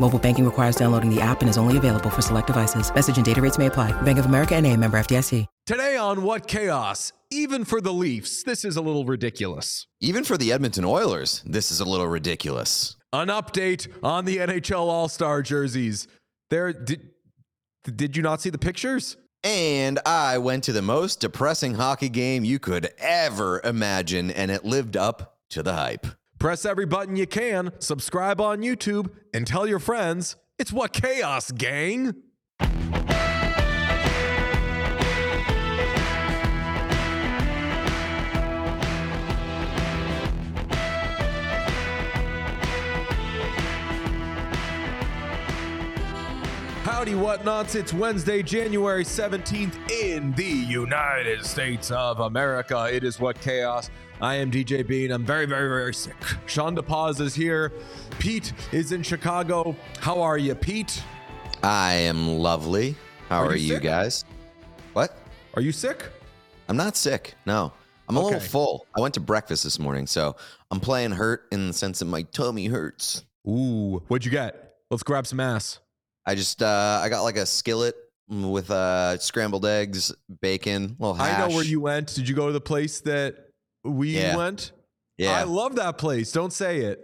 Mobile banking requires downloading the app and is only available for select devices. Message and data rates may apply. Bank of America and a member FDIC. Today on What Chaos, even for the Leafs, this is a little ridiculous. Even for the Edmonton Oilers, this is a little ridiculous. An update on the NHL All-Star jerseys. There did did you not see the pictures? And I went to the most depressing hockey game you could ever imagine, and it lived up to the hype. Press every button you can, subscribe on YouTube, and tell your friends it's What Chaos, gang. Howdy, whatnots. It's Wednesday, January 17th in the United States of America. It is What Chaos. I am DJ Bean. I'm very, very, very sick. Sean DePaz is here. Pete is in Chicago. How are you, Pete? I am lovely. How Are are, you you, guys? What? Are you sick? I'm not sick. No. I'm a little full. I went to breakfast this morning, so I'm playing hurt in the sense that my tummy hurts. Ooh, what'd you get? Let's grab some ass. I just uh I got like a skillet with uh scrambled eggs, bacon, little hash. I know where you went. Did you go to the place that we Yeah. went? Yeah. I love that place. Don't say it.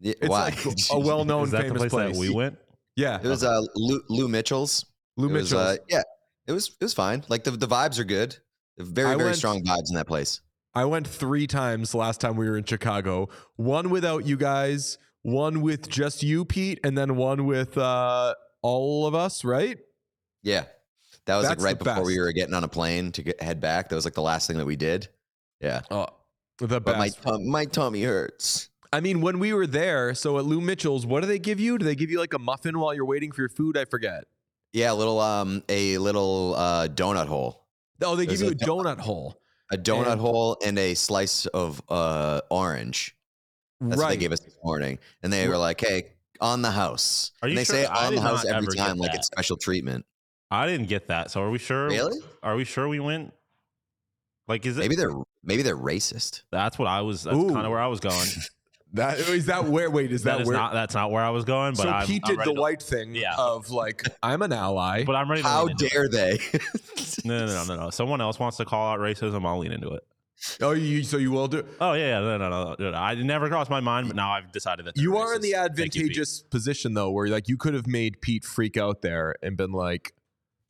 Yeah, It's Why? like a well-known Is that famous the place, that we went? Yeah, it was uh Lou, Lou Mitchell's. Lou It was, Mitchell's. uh, yeah, it was it was fine. Like the the vibes are good. Very I very went- strong vibes in that place. I went three times last time we were in Chicago. One without you guys, one with just you, Pete, and then one with uh, all of us. Right? Yeah, that was like right the before we were getting on a plane to get, head back. That was like the last thing that we did. Yeah, Oh, the but my tum- my tummy hurts. I mean, when we were there, so at Lou Mitchell's, what do they give you? Do they give you like a muffin while you're waiting for your food? I forget. Yeah, a little um a little uh donut hole, Oh, they give you a a donut hole. a donut And- hole, and a slice of uh orange. That's what they gave us this morning, and they were like, "Hey, on the house." Are you and they sure? say I on the did house not every ever get time, like that. it's special treatment. I didn't get that. So are we sure? Really? Are we sure we went? Like, is it? Maybe they're maybe they're racist. That's what I was. That's Ooh. kind of where I was going. That is that where? Wait, is that, that is where? not. That's not where I was going. But so I'm, Pete I'm did the to- white thing Yeah. of like I'm an ally. But I'm ready. To How lean it. dare they? No, no, no, no, no. Someone else wants to call out racism. I'll lean into it. oh, you so you will do. Oh yeah, yeah. No, no, no, no, no. I it never crossed my mind, but now I've decided that they're You are in the racist. Thank you, advantageous position though, where like you could have made Pete freak out there and been like,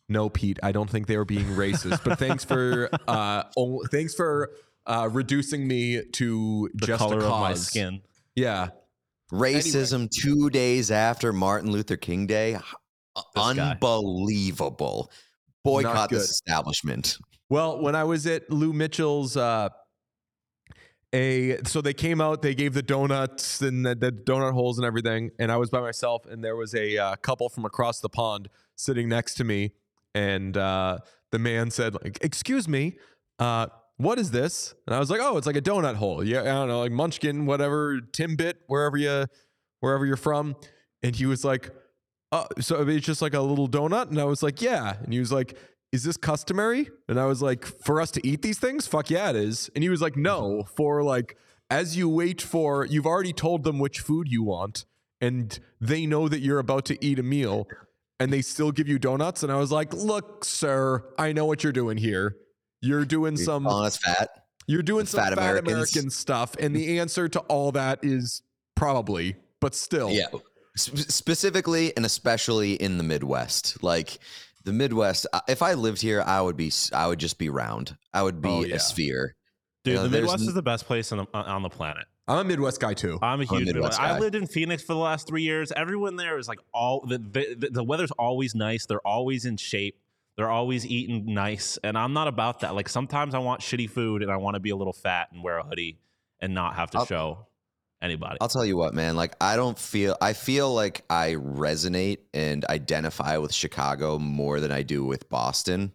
"No, Pete, I don't think they were being racist." but thanks for uh, o- thanks for uh, reducing me to the just color a cause. of my skin. Yeah, Racism two days after Martin Luther King Day. H- guy. Unbelievable. Boycott good. this establishment. Well, when I was at Lou Mitchell's, uh, a so they came out, they gave the donuts and the, the donut holes and everything, and I was by myself, and there was a uh, couple from across the pond sitting next to me, and uh, the man said, like, "Excuse me, uh, what is this?" And I was like, "Oh, it's like a donut hole. Yeah, I don't know, like Munchkin, whatever, Timbit, wherever you, wherever you're from." And he was like, "Oh, so it's just like a little donut?" And I was like, "Yeah." And he was like, is this customary? And I was like, for us to eat these things? Fuck yeah, it is. And he was like, no, for like, as you wait for, you've already told them which food you want, and they know that you're about to eat a meal, and they still give you donuts. And I was like, look, sir, I know what you're doing here. You're doing You're some, calling us fat. you're doing some fat fat, Americans. American stuff. And the answer to all that is probably, but still. Yeah. S- specifically and especially in the Midwest. Like the Midwest, uh, if I lived here, I would be, s- I would just be round. I would be Oh, yeah. a sphere. Dude, You know, the Midwest n- is the best place on the, on the planet. I'm a Midwest guy too. I'm a I'm a huge Midwest Midwest. I lived in Phoenix for the last three years. Everyone there is like all the, the the weather's always nice. They're always in shape. They're always eating nice, and I'm not about that. Like sometimes I want shitty food and I want to be a little fat and wear a hoodie and not have to I'll- show anybody. I'll tell you what, man. Like, I don't feel. I feel like I resonate and identify with Chicago more than I do with Boston,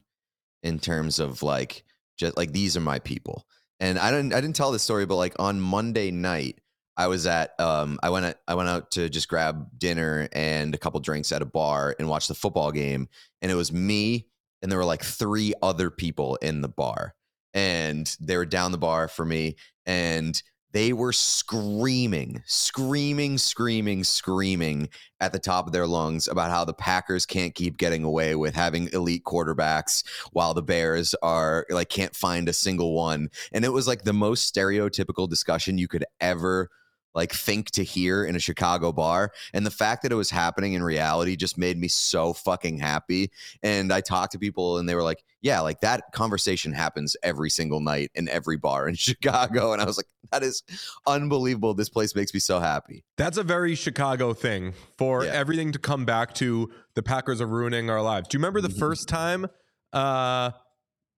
in terms of like, just like these are my people. And I didn't. I didn't tell this story, but like on Monday night, I was at. Um, I went. I went out to just grab dinner and a couple drinks at a bar and watch the football game. And it was me, and there were like three other people in the bar, and they were down the bar for me, and they were screaming, screaming, screaming, screaming at the top of their lungs about how the Packers can't keep getting away with having elite quarterbacks while the Bears are like can't find a single one. And it was like the most stereotypical discussion you could ever like think to hear in a Chicago bar. And the fact that it was happening in reality just made me so fucking happy. And I talked to people and they were like, yeah, like that conversation happens every single night in every bar in Chicago. And I was like, that is unbelievable. This place makes me so happy. That's a very Chicago thing for Yeah. everything to come back to the Packers are ruining our lives. Do you remember the Mhm. first time? Uh,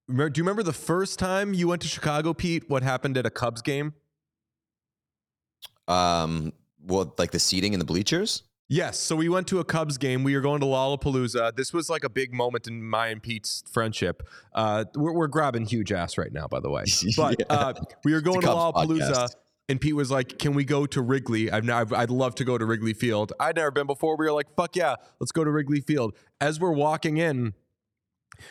do you remember the first time you went to Chicago, Pete? What happened at a Cubs game? Um, well, like the seating in the bleachers? Yes. So we went to a Cubs game. We were going to Lollapalooza. This was like a big moment in my and Pete's friendship. Uh, we're, we're grabbing huge ass right now, by the way. But Yeah. uh, we were going to Lollapalooza. podcast. And Pete was like, "Can we go to Wrigley? I've, now, I've I'd love to go to Wrigley Field. I'd never been before. We were like, "Fuck yeah, let's go to Wrigley Field." As we're walking in,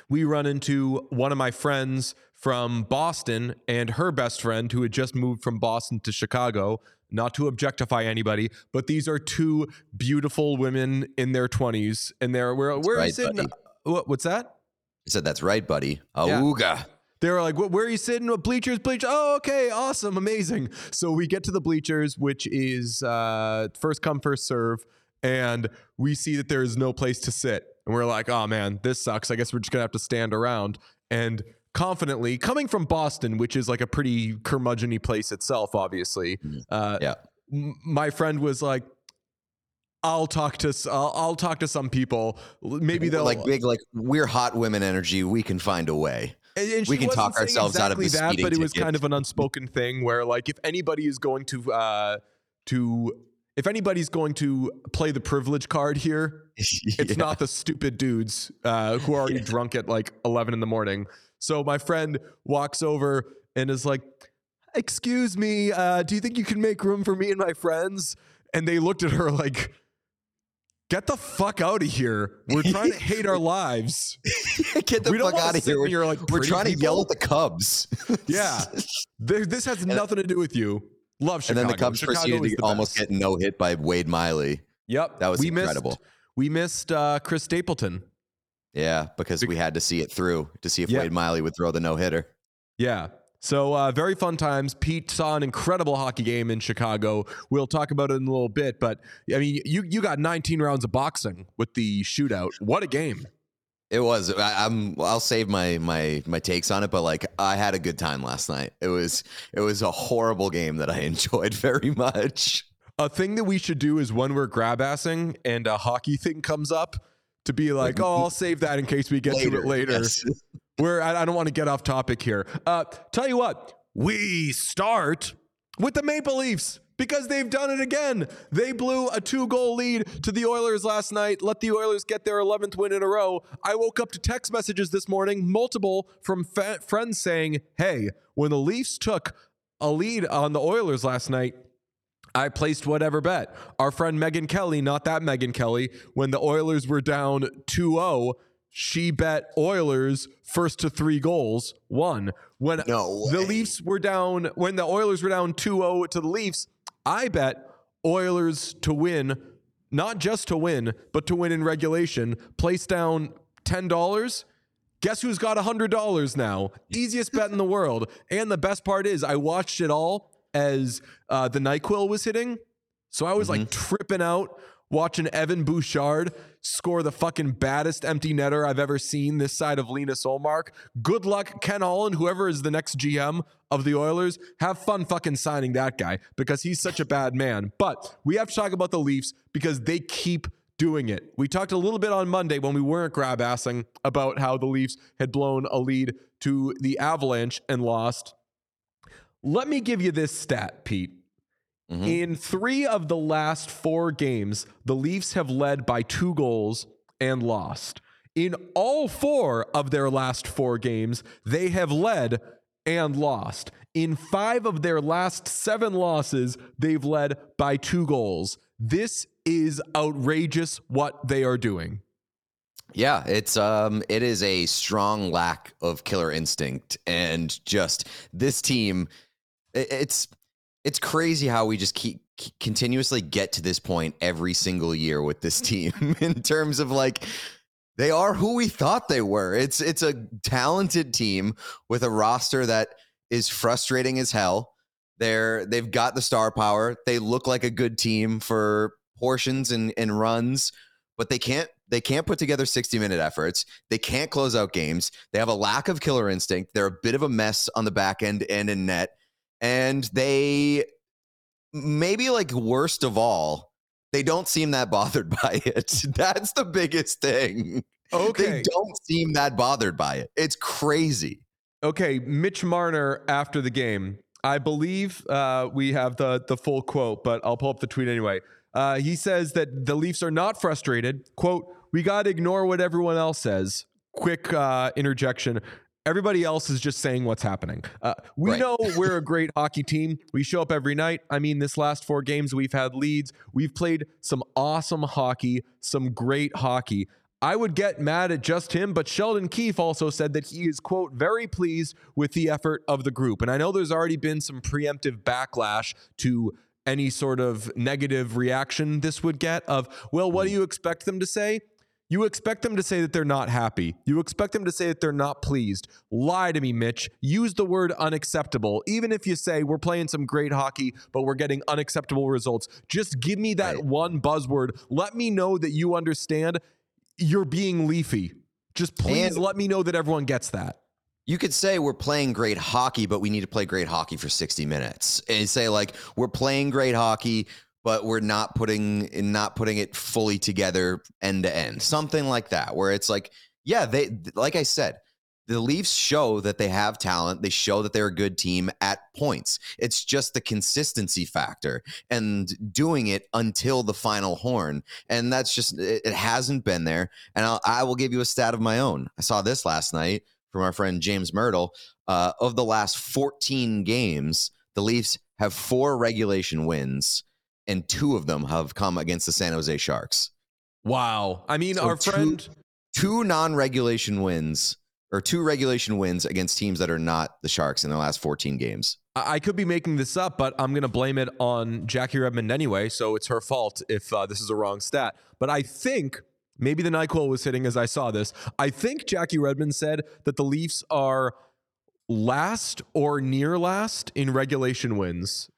we run into one of my friends from Boston and her best friend who had just moved from Boston to Chicago. Not to objectify anybody, but these are two beautiful women in their twenties, and they're where where are you right, sitting? buddy. What, what's that? I said, that's right, buddy. Yeah. Auga. They were like, "Where are you sitting? What bleachers? Bleachers? Oh, okay, awesome, amazing." So we get to the bleachers, which is uh, first come, first serve, and we see that there is no place to sit, and we're like, "Oh man, this sucks. I guess we're just gonna have to stand around." And confidently, coming from Boston, which is like a pretty curmudgeony place itself, obviously, uh, Yeah. m- my friend was like. I'll talk to I'll, I'll talk to some people. Maybe they'll like big, like we're hot women energy. We can find a way. And, and We can talk ourselves out of exactly the that, but it was kind of an unspoken thing where, like, if anybody is going to, uh, to, if anybody's going to play the privilege card here, it's not the stupid dudes uh, who are already drunk at like eleven in the morning. So my friend walks over and is like, "Excuse me, uh, do you think you can make room for me and my friends?" And they looked at her like. Get the fuck out of here. We're trying to hate our lives. Get the fuck out of here. We're, like, we're trying to yell at the Cubs. Yeah. This has nothing to do with you. Love Chicago. and then the Cubs Chicago proceeded to almost best. get no hit by Wade Miley. Yep. That was we incredible. Missed, we missed uh, Chris Stapleton. Yeah, because we had to see it through to see if Yeah. Wade Miley would throw the no hitter. Yeah. So uh, very fun times. Pete saw an incredible hockey game in Chicago. We'll talk about it in a little bit, but I mean, you you got 19 rounds of boxing with the shootout. What a game! It was. I, I'm. I'll save my my my takes on it, but like I had a good time last night. It was it was a horrible game that I enjoyed very much. A thing that we should do is when we're grab assing and a hockey thing comes up, to be like, oh, I'll save that in case we get to it later. yes. Where I, I don't want to get off topic here. Uh, tell you what, we start with the Maple Leafs because they've done it again. They blew a two goal lead to the Oilers last night, let the Oilers get their 11th win in a row. I woke up to text messages this morning, multiple from fa- friends saying, hey, when the Leafs took a lead on the Oilers last night, I placed whatever bet. Our friend Megan Kelly, not that Megan Kelly, when the Oilers were down 2 0, she bet Oilers first to three goals, won. When No the. Leafs were down, when the Oilers were down 2 0 to the Leafs, I bet Oilers to win, not just to win, but to win in regulation, place down $10. Guess who's got $100 now? Easiest bet in the world. And the best part is, I watched it all as uh, the NyQuil was hitting. So I was like tripping out watching Evan Bouchard score the fucking baddest empty netter I've ever seen this side of Linus Ullmark. Good luck, Ken Holland, whoever is the next GM of the Oilers. Have fun fucking signing that guy because he's such a bad man. But we have to talk about the Leafs because they keep doing it. We talked a little bit on Monday when we weren't grab assing about how the Leafs had blown a lead to the Avalanche and lost. Let me give you this stat, Pete. Mhm. In three of the last four games, the Leafs have led by two goals and lost. In all four of their last four games, they have led and lost. In five of their last seven losses, they've led by two goals. This is outrageous what they are doing. Yeah, it's um it is a strong lack of killer instinct and just this team it's it's crazy how we just keep continuously get to this point every single year with this team in terms of like they are who we thought they were. It's it's a talented team with a roster that is frustrating as hell. They're they've got the star power. They look like a good team for portions and, and runs, but they can't they can't put together 60 minute efforts. They can't close out games. They have a lack of killer instinct. They're a bit of a mess on the back end and in net. And they maybe like worst of all, they don't seem that bothered by it. That's the biggest thing. Okay. They don't seem that bothered by it. It's crazy. Okay, Mitch Marner after the game. I believe uh, we have the the full quote, but I'll pull up the tweet anyway. Uh, he says that the Leafs are not frustrated. "Quote: We got to ignore what everyone else says." Quick uh, interjection. Everybody else is just saying what's happening. Uh, we Right. know we're a great hockey team. We show up every night. I mean, this last four games, we've had leads. We've played some awesome hockey, some great hockey. I would get mad at just him, but Sheldon Keefe also said that he is, quote, very pleased with the effort of the group. And I know there's already been some preemptive backlash to any sort of negative reaction this would get of, well, what do you expect them to say? You expect them to say that they're not happy. You expect them to say that they're not pleased. Lie to me, Mitch. Use the word unacceptable. Even if you say we're playing some great hockey, but we're getting unacceptable results, just give me that Right. one buzzword. Let me know that you understand you're being leafy. Just please And- let me know that everyone gets that. You could say we're playing great hockey, but we need to play great hockey for 60 minutes. And say like we're playing great hockey, but we're not putting not putting it fully together end to end. Something like that, where it's like, yeah, they like I said, the Leafs show that they have talent. They show that they're a good team at points. It's just the consistency factor and doing it until the final horn. And that's just, it, it hasn't been there. And I'll, I will give you a stat of my own. I saw this last night from our friend James Mirtle. Uh, of the last 14 games, the Leafs have four regulation wins, and two of them have come against the San Jose Sharks. Wow. I mean, So our two- friend. Two non regulation wins, or two regulation wins against teams that are not the Sharks in the last 14 games. I I could be making this up, but I'm going to blame it on Jackie Redmond anyway. So it's her fault if uh, this is a wrong stat. But I think maybe the NyQuil was hitting as I saw this. I think Jackie Redmond said that the Leafs are last or near last in regulation wins.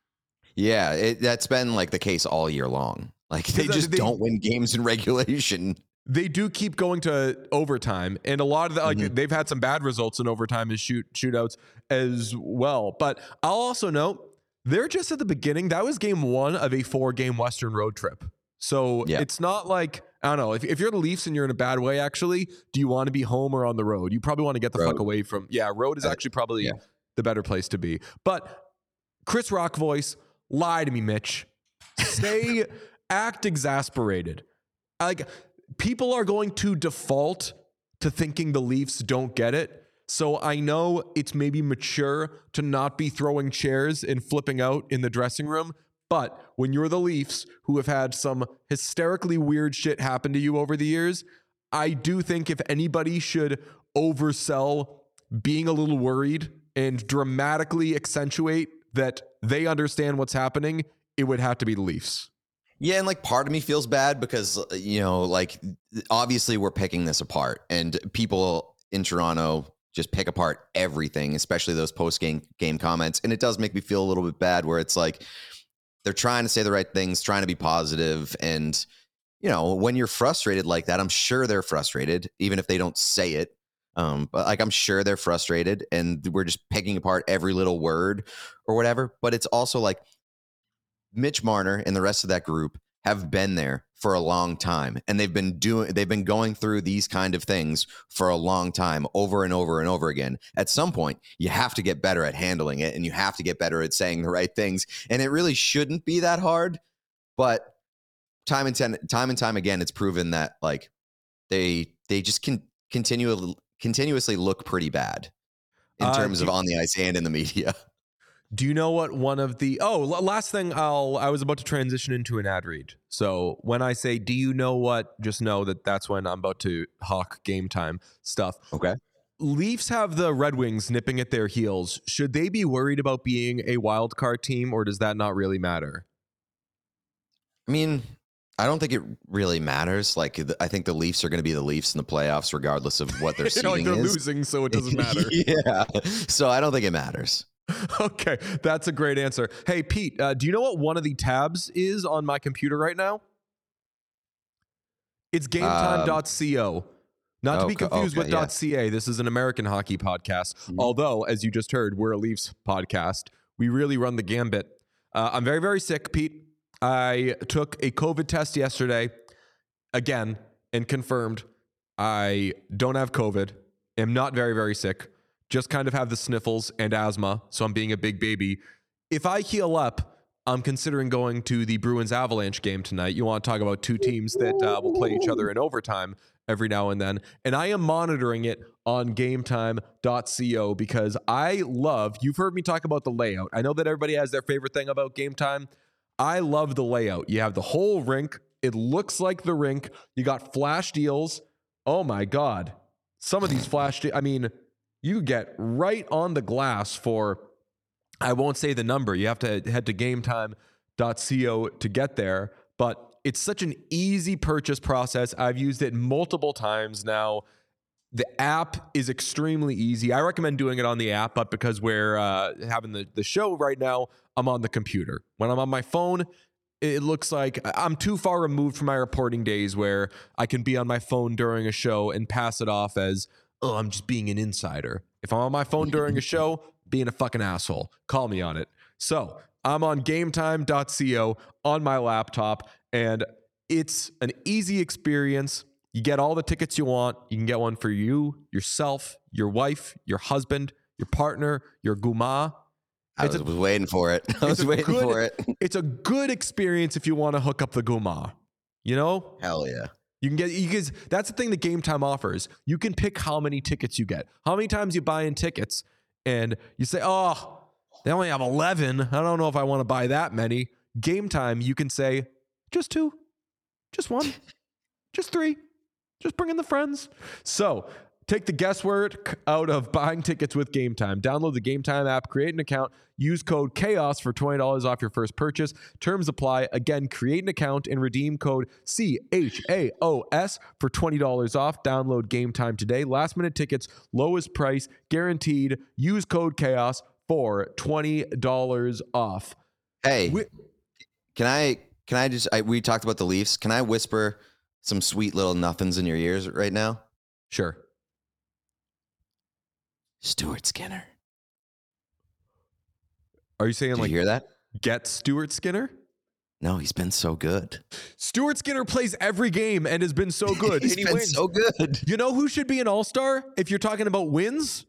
Yeah, it, that's been like the case all year long. Like they just they- don't win games in regulation. They do keep going to overtime, and a lot of that, like Mhm. they've had some bad results in overtime and shoot shootouts as well. But I'll also note they're just at the beginning. That was game one of a four game Western road trip. So Yeah. it's not like I don't know if, if you're the Leafs and you're in a bad way. Actually, do you want to be home or on the road? You probably want to get the fuck away from. Yeah, road is actually probably yeah. the better place to be. But Chris Rock voice, lie to me, Mitch. Say, act exasperated. Like people are going to default to thinking the Leafs don't get it. So I know it's maybe mature to not be throwing chairs and flipping out in the dressing room. But when you're the Leafs who have had some hysterically weird shit happen to you over the years, I do think if anybody should oversell being a little worried and dramatically accentuate that they understand what's happening, it would have to be the Leafs. Yeah, and like part of me feels bad because uh, you know, like obviously we're picking this apart, and people in Toronto just pick apart everything, especially those post game game comments, and it does make me feel a little bit bad. Where it's like they're trying to say the right things, trying to be positive, and you know, when you're frustrated like that, I'm sure they're frustrated, even if they don't say it. Um, but like I'm sure they're frustrated and we're just picking apart every little word or whatever. But it's also like Mitch Marner and the rest of that group have been there for a long time and they've been doing they've been going through these kind of things for a long time over and over and over again at some point you have to get better at handling it and you have to get better at saying the right things and it really shouldn't be that hard but time and ten, time and time again it's proven that like they they just can continue continuously look pretty bad in Uh, terms of on the ice and in the media Do you know what one of the oh last thing I'll I was about to transition into an ad read. So when I say do you know what, just know that that's when I'm about to hawk game time stuff. okay Leafs have the Red Wings nipping at their heels. Should they be worried about being a wild card team, or does that not really matter? I mean, I don't think it really matters. Like, I think the Leafs are going to be the Leafs in the playoffs, regardless of what their know, like they're is. losing, so it doesn't matter. yeah. So I don't think it matters. okay, that's a great answer. Hey, Pete, uh, do you know what one of the tabs is on my computer right now? It's gametime.co. Not to be okay, confused with yeah. .ca. This is an American hockey podcast. Mhm. Although, as you just heard, we're a Leafs podcast. We really run the gambit. Uh, I'm very, very sick, Pete. I took a COVID test yesterday, again, and confirmed I don't have COVID. Am not very, very sick. Just kind of have the sniffles and asthma, so I'm being a big baby. If I heal up, I'm considering going to the Bruins Avalanche game tonight. You want to talk about two teams that uh, will play each other in overtime every now and then. And I am monitoring it on gametime.co because I love, you've heard me talk about the layout. I know that everybody has their favorite thing about game time. I love the layout. You have the whole rink, it looks like the rink. You got flash deals. Oh my God. Some of these flash, de- I mean, you get right on the glass for, I won't say the number. You have to head to gametime.co to get there, but it's such an easy purchase process. I've used it multiple times now. The app is extremely easy. I recommend doing it on the app, but because we're uh, having the, the show right now, I'm on the computer. When I'm on my phone, it looks like I'm too far removed from my reporting days where I can be on my phone during a show and pass it off as, oh, I'm just being an insider. If I'm on my phone during a show, being a fucking asshole, call me on it. So I'm on gametime.co on my laptop, and it's an easy experience. You get all the tickets you want. You can get one for you, yourself, your wife, your husband, your partner, your guma. I was, a- was waiting for it. I was waiting good- for it. It's a good experience if you want to hook up the guma. You know, Hell yeah. you can get you guys. That's the thing that Game Time offers. You can pick how many tickets you get, how many times you buy in tickets, and you say, "Oh, they only have eleven. I don't know if I want to buy that many." Game Time, you can say, "Just two, just one, just three, just bring in the friends." So. Take the guesswork out of buying tickets with Game Time. Download the Game Time app, create an account, use code CHAOS for $20 off your first purchase. Terms apply. Again, create an account and redeem code CHAOS for $20 off. Download Game Time today. Last minute tickets, lowest price, guaranteed. Use code CHAOS for $20 off. Hey, Wi- can I? Can I just? I, we talked about the Leafs. Can I whisper some sweet little nothings in your ears right now? Sure. Stuart Skinner. Are you saying Did like you hear that? get Stuart Skinner? No, he's been so good. Stuart Skinner plays every game and has been so good. he's and he been wins. so good. You know who should be an all star if you're talking about wins?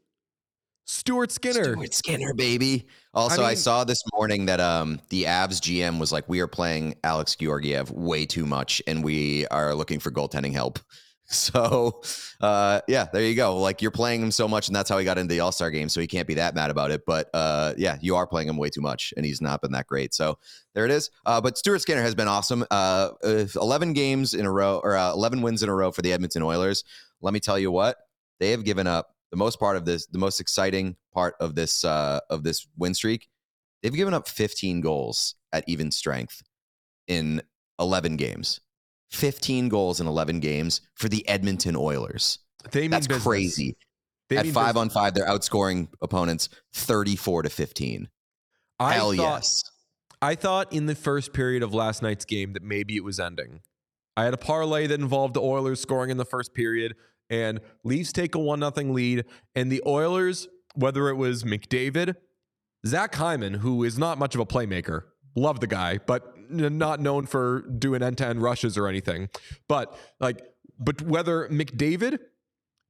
Stuart Skinner. Stuart Skinner, baby. Also, I, mean- saw this morning that um the Avs GM was like, "We are playing Alex Georgiev way too much, and we are looking for goaltending help." So, uh, yeah, there you go. Like you're playing him so much, and that's how he got into the All Star game. So he can't be that mad about it. But uh, yeah, you are playing him way too much, and he's not been that great. So there it is. Uh, but Stuart Skinner has been awesome. Uh, 11 games in a row, or uh, 11 wins in a row for the Edmonton Oilers. Let me tell you what they have given up the most part of this, the most exciting part of this uh, of this win streak. They've given up 15 goals at even strength in 11 games. 15 goals in 11 games for the Edmonton Oilers. They That's business. crazy. They At five business. on five, they're outscoring opponents 34 to 15. I Hell thought, yes. I thought in the first period of last night's game that maybe it was ending. I had a parlay that involved the Oilers scoring in the first period, and Leafs take a one nothing lead, and the Oilers, whether it was McDavid, Zach Hyman, who is not much of a playmaker, love the guy, but not known for doing end to end rushes or anything, but like, but whether McDavid,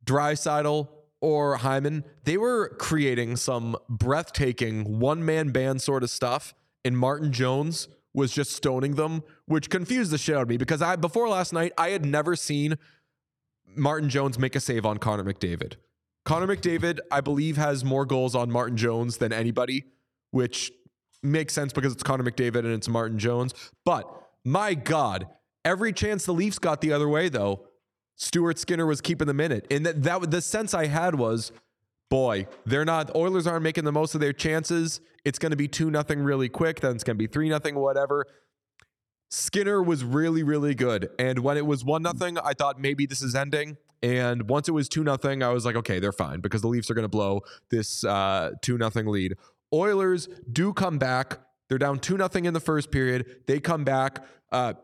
Draisaitl, or Hyman, they were creating some breathtaking one man band sort of stuff, and Martin Jones was just stoning them, which confused the shit out of me because I before last night I had never seen Martin Jones make a save on Connor McDavid. Connor McDavid, I believe, has more goals on Martin Jones than anybody, which makes sense because it's Connor McDavid and it's Martin Jones. But my God, every chance the Leafs got the other way, though, Stuart Skinner was keeping them minute. And that, that the sense I had was, boy, they're not Oilers aren't making the most of their chances. It's going to be 2 nothing really quick, then it's going to be 3 nothing whatever. Skinner was really really good. And when it was 1 nothing, I thought maybe this is ending. And once it was 2 nothing, I was like, okay, they're fine because the Leafs are going to blow this uh, 2 nothing lead. Oilers do come back. They're down 2 nothing in the first period. They come back, uh,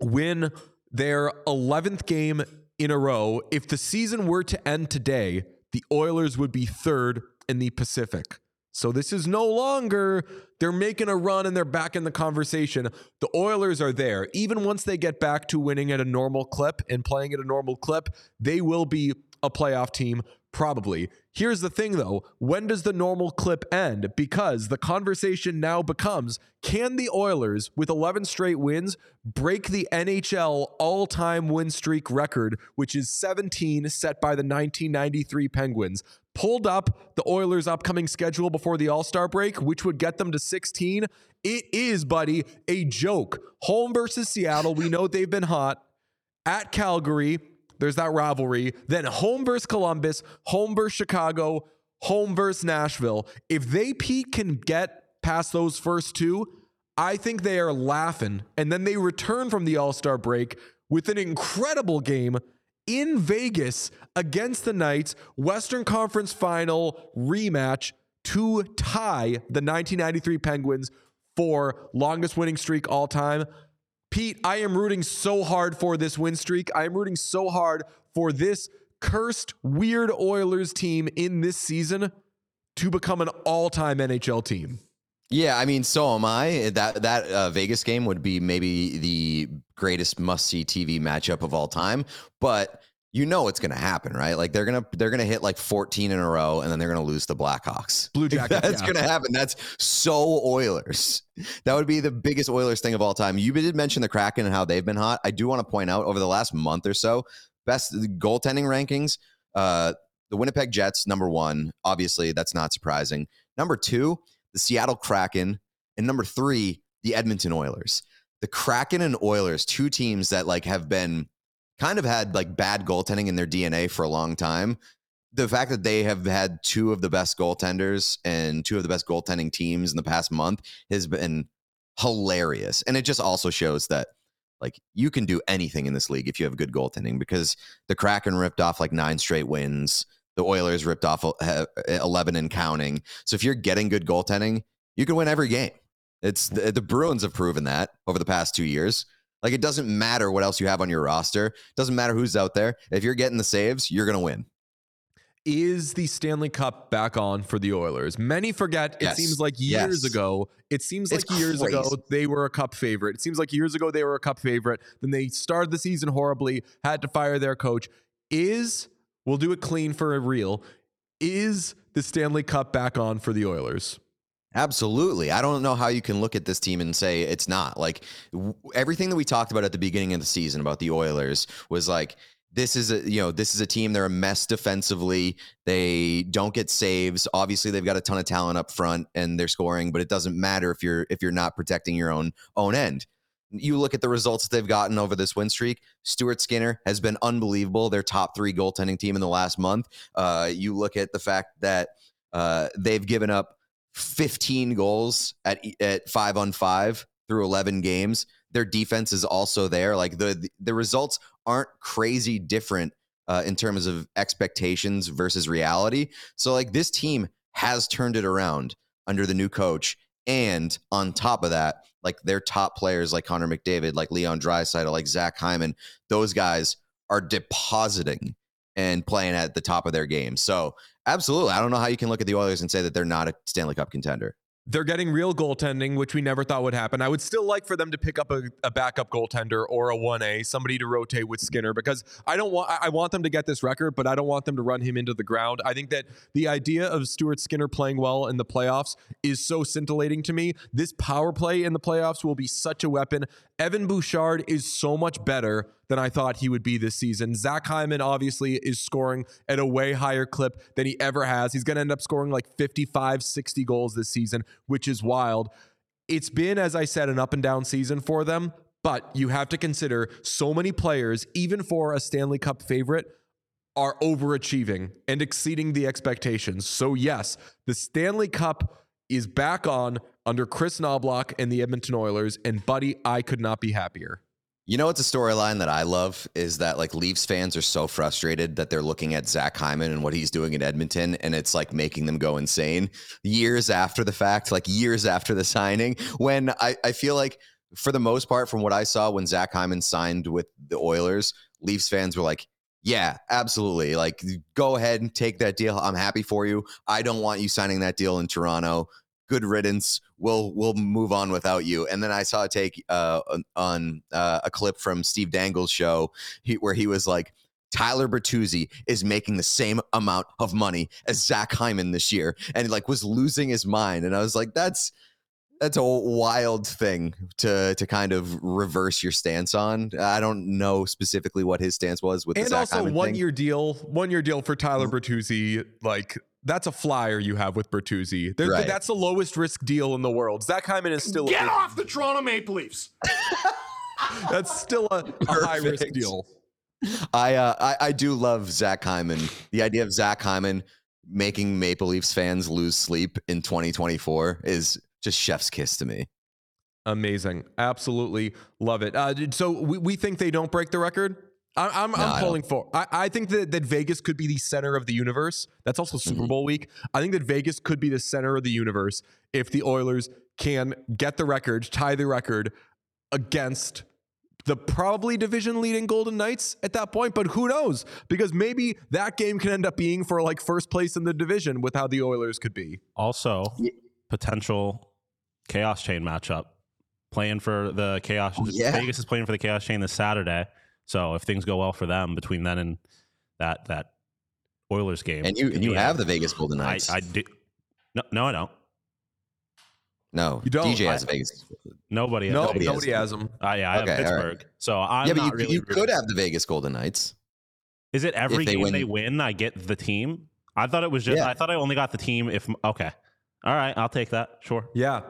win their 11th game in a row. If the season were to end today, the Oilers would be third in the Pacific. So this is no longer they're making a run and they're back in the conversation. The Oilers are there. Even once they get back to winning at a normal clip and playing at a normal clip, they will be a playoff team Probably. Here's the thing though when does the normal clip end? Because the conversation now becomes can the Oilers, with 11 straight wins, break the NHL all time win streak record, which is 17 set by the 1993 Penguins? Pulled up the Oilers' upcoming schedule before the All Star break, which would get them to 16. It is, buddy, a joke. Home versus Seattle. We know they've been hot. At Calgary, there's that rivalry. Then home versus Columbus, home versus Chicago, home versus Nashville. If they Pete can get past those first two, I think they are laughing. And then they return from the All Star break with an incredible game in Vegas against the Knights, Western Conference Final rematch to tie the 1993 Penguins for longest winning streak all time. Pete, I am rooting so hard for this win streak. I am rooting so hard for this cursed, weird Oilers team in this season to become an all time NHL team. Yeah, I mean, so am I. That that uh, Vegas game would be maybe the greatest must see TV matchup of all time. But you know it's going to happen, right? Like they're gonna they're gonna hit like 14 in a row, and then they're gonna lose the Blackhawks. Blue Jackets. That's yeah. gonna happen. That's so Oilers. That would be the biggest Oilers thing of all time. You did mention the Kraken and how they've been hot. I do want to point out over the last month or so, best goaltending rankings. Uh, the Winnipeg Jets number one. Obviously, that's not surprising. Number two, the Seattle Kraken, and number three, the Edmonton Oilers. The Kraken and Oilers, two teams that like have been kind of had like bad goaltending in their DNA for a long time. The fact that they have had two of the best goaltenders and two of the best goaltending teams in the past month has been hilarious. And it just also shows that like you can do anything in this league if you have good goaltending because the Kraken ripped off like nine straight wins. The Oilers ripped off uh, 11 and counting. So if you're getting good goaltending, you can win every game. It's the, the Bruins have proven that over the past two years. Like it doesn't matter what else you have on your roster. Doesn't matter who's out there. If you're getting the saves, you're going to win. Is the Stanley Cup back on for the Oilers? Many forget. Yes. It seems like years Yes. ago. It seems It's like years ago they were a Cup favorite. It seems like years ago they were a Cup favorite. Then they started the season horribly, had to fire their coach. Is we'll do it clean for a real. Is the Stanley Cup back on for the Oilers? Absolutely. I don't know how you can look at this team and say it's not. Like w- everything that we talked about at the beginning of the season about the Oilers was like this is a you know this is a team they're a mess defensively. They don't get saves. Obviously they've got a ton of talent up front and they're scoring, but it doesn't matter if you're if you're not protecting your own own end. You look at the results that they've gotten over this win streak. Stuart Skinner has been unbelievable. Their top three goaltending team in the last month. Uh, you look at the fact that uh, they've given up 15 goals at at five on five through 11 games. Their defense is also there. Like the the results aren't crazy different uh, in terms of expectations versus reality. So like this team has turned it around under the new coach, and on top of that, like their top players like Connor McDavid, like Leon Draisaitl, like Zach Hyman, those guys are depositing and playing at the top of their game. So absolutely, I don't know how you can look at the Oilers and say that they're not a Stanley Cup contender. They're getting real goaltending, which we never thought would happen. I would still like for them to pick up a, a backup goaltender or a 1A, somebody to rotate with Skinner, because I don't want I want them to get this record, but I don't want them to run him into the ground. I think that the idea of Stuart Skinner playing well in the playoffs is so scintillating to me. This power play in the playoffs will be such a weapon. Evan Bouchard is so much better than I thought he would be this season. Zach Hyman obviously is scoring at a way higher clip than he ever has. He's going to end up scoring like 55, 60 goals this season, which is wild. It's been, as I said, an up and down season for them, but you have to consider so many players, even for a Stanley Cup favorite, are overachieving and exceeding the expectations. So, yes, the Stanley Cup is back on under Kris Knoblauch and the Edmonton Oilers. And, buddy, I could not be happier. You know what's a storyline that I love is that like Leafs fans are so frustrated that they're looking at Zach Hyman and what he's doing in Edmonton, and it's like making them go insane years after the fact, like years after the signing. When I, I feel like for the most part, from what I saw when Zach Hyman signed with the Oilers, Leafs fans were like, yeah, absolutely. Like, go ahead and take that deal. I'm happy for you. I don't want you signing that deal in Toronto good riddance. We'll we'll move on without you. And then I saw a take uh, on uh, a clip from Steve Dangle's show he, where he was like, Tyler Bertuzzi is making the same amount of money as Zach Hyman this year, and like was losing his mind. And I was like, that's that's a wild thing to to kind of reverse your stance on. I don't know specifically what his stance was with and also Hyman one thing. year deal, one year deal for Tyler Mm-hmm. Bertuzzi. Like that's a flyer you have with Bertuzzi. There- Right. That's the lowest risk deal in the world. Zach Hyman is still a Get a, off the Toronto Maple Leafs. that's still a, a high risk deal. I, uh, I I do love Zach Hyman. The idea of Zach Hyman making Maple Leafs fans lose sleep in 2024 is just chef's kiss to me. Amazing. Absolutely love it. Uh, so we, we think they don't break the record. I, I'm, No, I I'm don't. pulling for. I, I think that, that Vegas could be the center of the universe. That's also Super Mhm. Bowl week. I think that Vegas could be the center of the universe if the Oilers can get the record, tie the record against the probably division leading Golden Knights at that point. But who knows? Because maybe that game can end up being for like first place in the division with how the Oilers could be. Also, potential chaos chain matchup. Playing for the chaos. Oh, yeah. Vegas is playing for the chaos chain this Saturday. So if things go well for them between then and that that Oilers game, And you and you be have the Vegas Golden Knights. I do. No, no, I don't. no, You don't. DJ I- has Vegas. Nobody. No, nobody nobody, has- has them. I, yeah, I Okay, all have right. Pittsburgh. So I'm yeah, but not you, really. you could have the Vegas Golden Knights. Is it every they game win- they win? I get the team. I thought it was just. Yeah. I thought I only got the team if. Okay. All right, I'll take that. Sure. Yeah.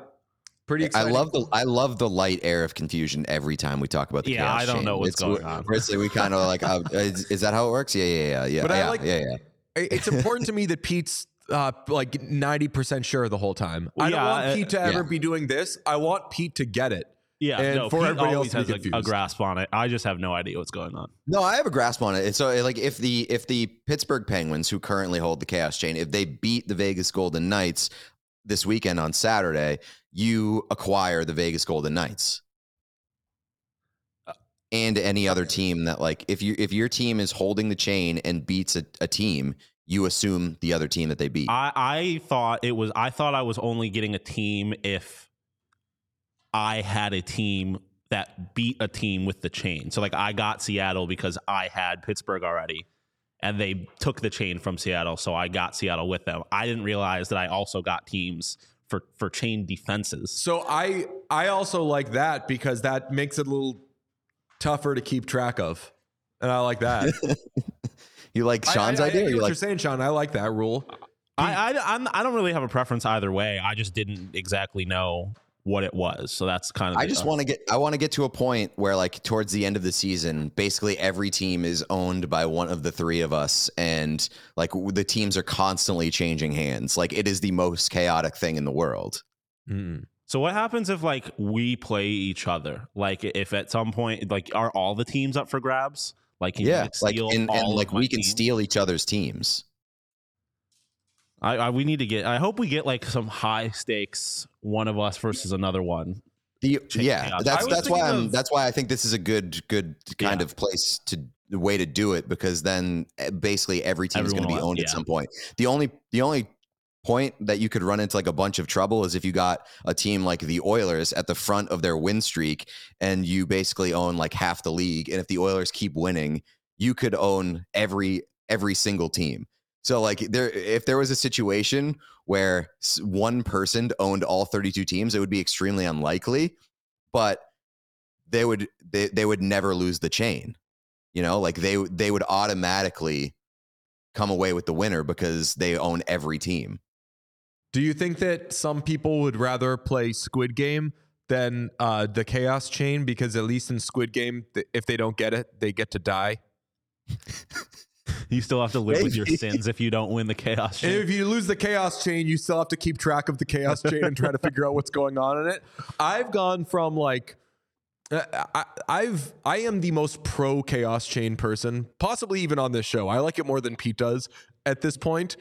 Pretty exciting. I love the I love the light air of confusion every time we talk about the Yeah, chaos I don't chain. know what's It's- going on. where It's like we kind of like, uh, is, is that how it works? Yeah, yeah, yeah, yeah. But I like- yeah, yeah. It's important to me that Pete's uh, like ninety percent sure the whole time. I don't Yeah, want uh, Pete to ever yeah. be doing this. I want Pete to get it. Yeah. And no, for Pete everybody else always to be has a, a grasp on it. I just have no idea what's going on. No, I have a grasp on it. And so, like, if the if the Pittsburgh Penguins, who currently hold the Chaos Chain, if they beat the Vegas Golden Knights this weekend on Saturday, you acquire the Vegas Golden Knights. Uh, and any other team that like if you if your team is holding the chain and beats a, a team, you assume the other team that they beat. I, I thought it was. I thought I was only getting a team if I had a team that beat a team with the chain. So like I got Seattle because I had Pittsburgh already, and they took the chain from Seattle. So I got Seattle with them. I didn't realize that I also got teams for for chain defenses. So I I also like that because that makes it a little tougher to keep track of, and I like that. you like Sean's I, I, idea? I or you what like you're saying, Sean. I like that rule. I, I I'm, I don't really have a preference either way. I just didn't exactly know what it was. So that's kind of. I just want to get I want to get to a point where like towards the end of the season, basically every team is owned by one of the three of us and like w- the teams are constantly changing hands. Like it is the most chaotic thing in the world. Mm. So what happens if like we play each other? Like if at some point like are all the teams up for grabs? Like can yeah, you like steal and, and like we can steal each other's teams. I, I we need to get. I hope we get like some high stakes one of us versus another one. The, yeah, chaos. That's that's why thinking I'm of- that's why I think this is a good good kind Yeah. of place to way to do it because then eh, basically every team is going to be will- owned at some point. The only the only point that you could run into like a bunch of trouble is if you got a team like the Oilers at the front of their win streak and you basically own like half the league and if the Oilers keep winning, you could own every every single team. So like there if there was a situation where one person owned all 32 teams, it would be extremely unlikely, but they would they, they would never lose the chain. You know, like they they would automatically come away with the winner because they own every team. Do you think that some people would rather play Squid Game than uh, the Chaos Chain because at least in Squid Game, if they don't get it, they get to die? You still have to live with your sins if you don't win the chaos. And chain. if you lose the Chaos Chain, you still have to keep track of the Chaos Chain and try to figure out what's going on in it. I've gone from like. uh, I, I've I am the most pro chaos chain person, possibly even on this show. I like it more than Pete does at this point.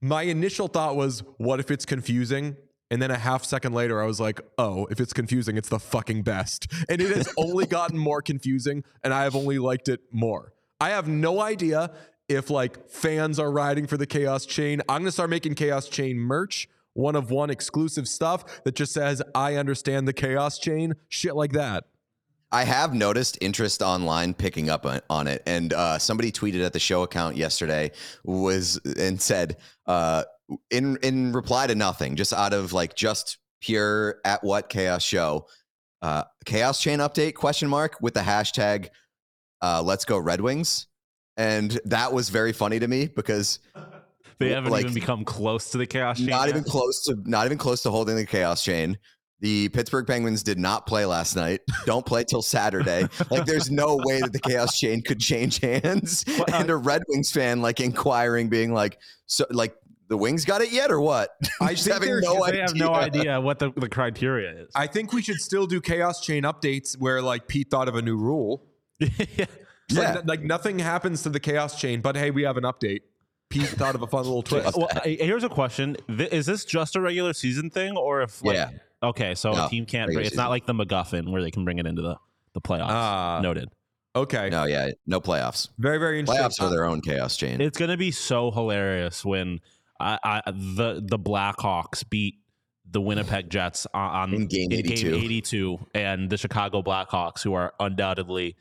My initial thought was, what if it's confusing? And then a half second later, I was like, oh, if it's confusing, it's the fucking best. And it has only gotten more confusing, and I have only liked it more. I have no idea if like fans are riding for the Chaos Chain. I'm gonna start making Chaos Chain merch, one of one exclusive stuff that just says, I understand the Chaos Chain, shit like that. I have noticed interest online picking up on, it, and uh, somebody tweeted at the show account yesterday was and said uh, in in reply to nothing, just out of like just pure at what chaos show, uh, chaos chain update question mark with the hashtag uh, Let's go Red Wings, and that was very funny to me because they haven't like, even become close to the chaos. chain not yet. even close to not even close to holding the chaos chain. The Pittsburgh Penguins did not play last night. Don't play till Saturday. like, there's no way that the chaos chain could change hands. Well, uh, and a Red Wings fan like inquiring, being like, "So, like, the Wings got it yet, or what?" I Just think having there's- no they idea. have no idea what the, the criteria is. I think we should still do Chaos Chain updates where like Pete thought of a new rule. yeah. It's like- Like, nothing happens to the Chaos Chain, but hey, we have an update. Pete thought of a fun little twist. Well, here's a question: Is this just a regular season thing, or if like, Yeah. Okay, so No, a team can't. Bring, it's season. not like the MacGuffin where they can bring it into the the playoffs. Ah. Noted. Okay. No, yeah, no playoffs. Very, very interesting. Playoffs are their own chaos chain. It's gonna be so hilarious when I, I the the Blackhawks beat the Winnipeg Jets on, on In game 82. 82, and the Chicago Blackhawks, who are undoubtedly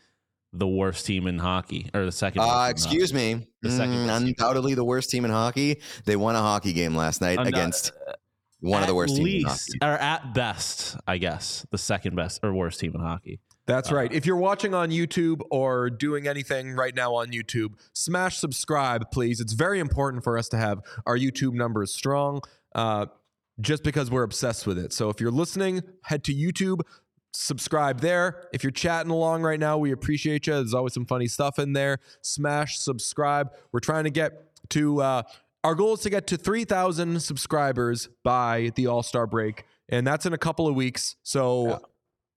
the worst team in hockey or the second. worst Uh, in excuse me. The second Mm, undoubtedly the worst team in hockey. They won a hockey game last night Undou- against one of the At worst teams in least, hockey. or at best, I guess, the second best or worst team in hockey. That's right. If you're watching on YouTube or doing anything right now on YouTube, smash subscribe, please. It's very important for us to have our YouTube numbers strong, uh, just because we're obsessed with it. So if you're listening, head to YouTube, subscribe there. If you're chatting along right now, we appreciate you. There's always some funny stuff in there. Smash subscribe. We're trying to get to uh, our goal is to get to 3,000 subscribers by the All Star break, and that's in a couple of weeks. So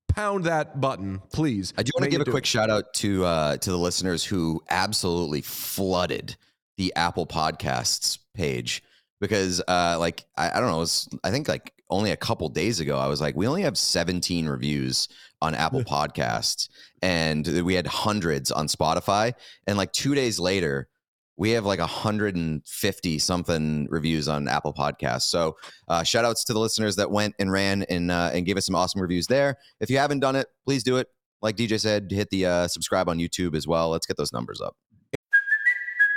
pound that button, please. I do want to give a quick it. shout out to uh, to the listeners who absolutely flooded the Apple Podcasts page because, uh, like, I, I don't know, it was, I think like only a couple days ago, I was like, we only have 17 reviews on Apple Podcasts, and we had hundreds on Spotify, and like two days later. We have like 150 something reviews on Apple Podcasts. So, uh, shout outs to the listeners that went and ran and uh, and gave us some awesome reviews there. If you haven't done it, please do it like DJ said, hit the uh, subscribe on YouTube as well. Let's get those numbers up.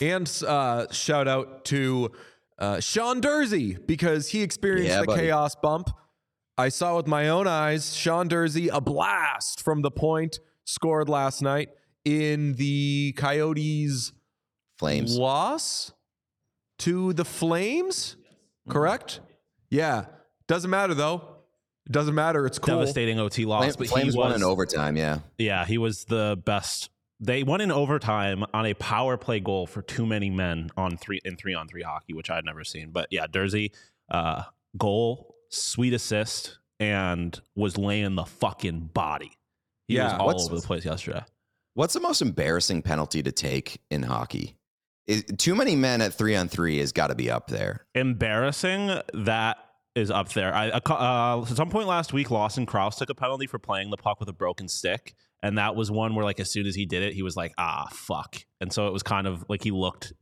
And uh, shout out to uh, Sean Durzi because he experienced Yeah, the buddy. chaos bump. I saw with my own eyes Sean Durzi, a blast from the point, scored last night in the Coyotes' Flames. loss to the Flames. Correct? Yeah. Doesn't matter though. It doesn't matter. It's cool. Devastating OT loss, Flame- but Flames he won in overtime. Yeah. Yeah, he was the best. They won in overtime on a power play goal for too many men on three in three on three hockey, which I had never seen. But yeah, Durzi, uh, goal, sweet assist, and was laying the fucking body. He was Yeah, all what's- over the place yesterday. What's the most embarrassing penalty to take in hockey? Is, too many men at three on three has got to be up there. Embarrassing that is up there. I, uh, at some point last week, Lawson Crouse took a penalty for playing the puck with a broken stick, and that was one where like as soon as he did it, he was like, "Ah, fuck," and so it was kind of like he looked.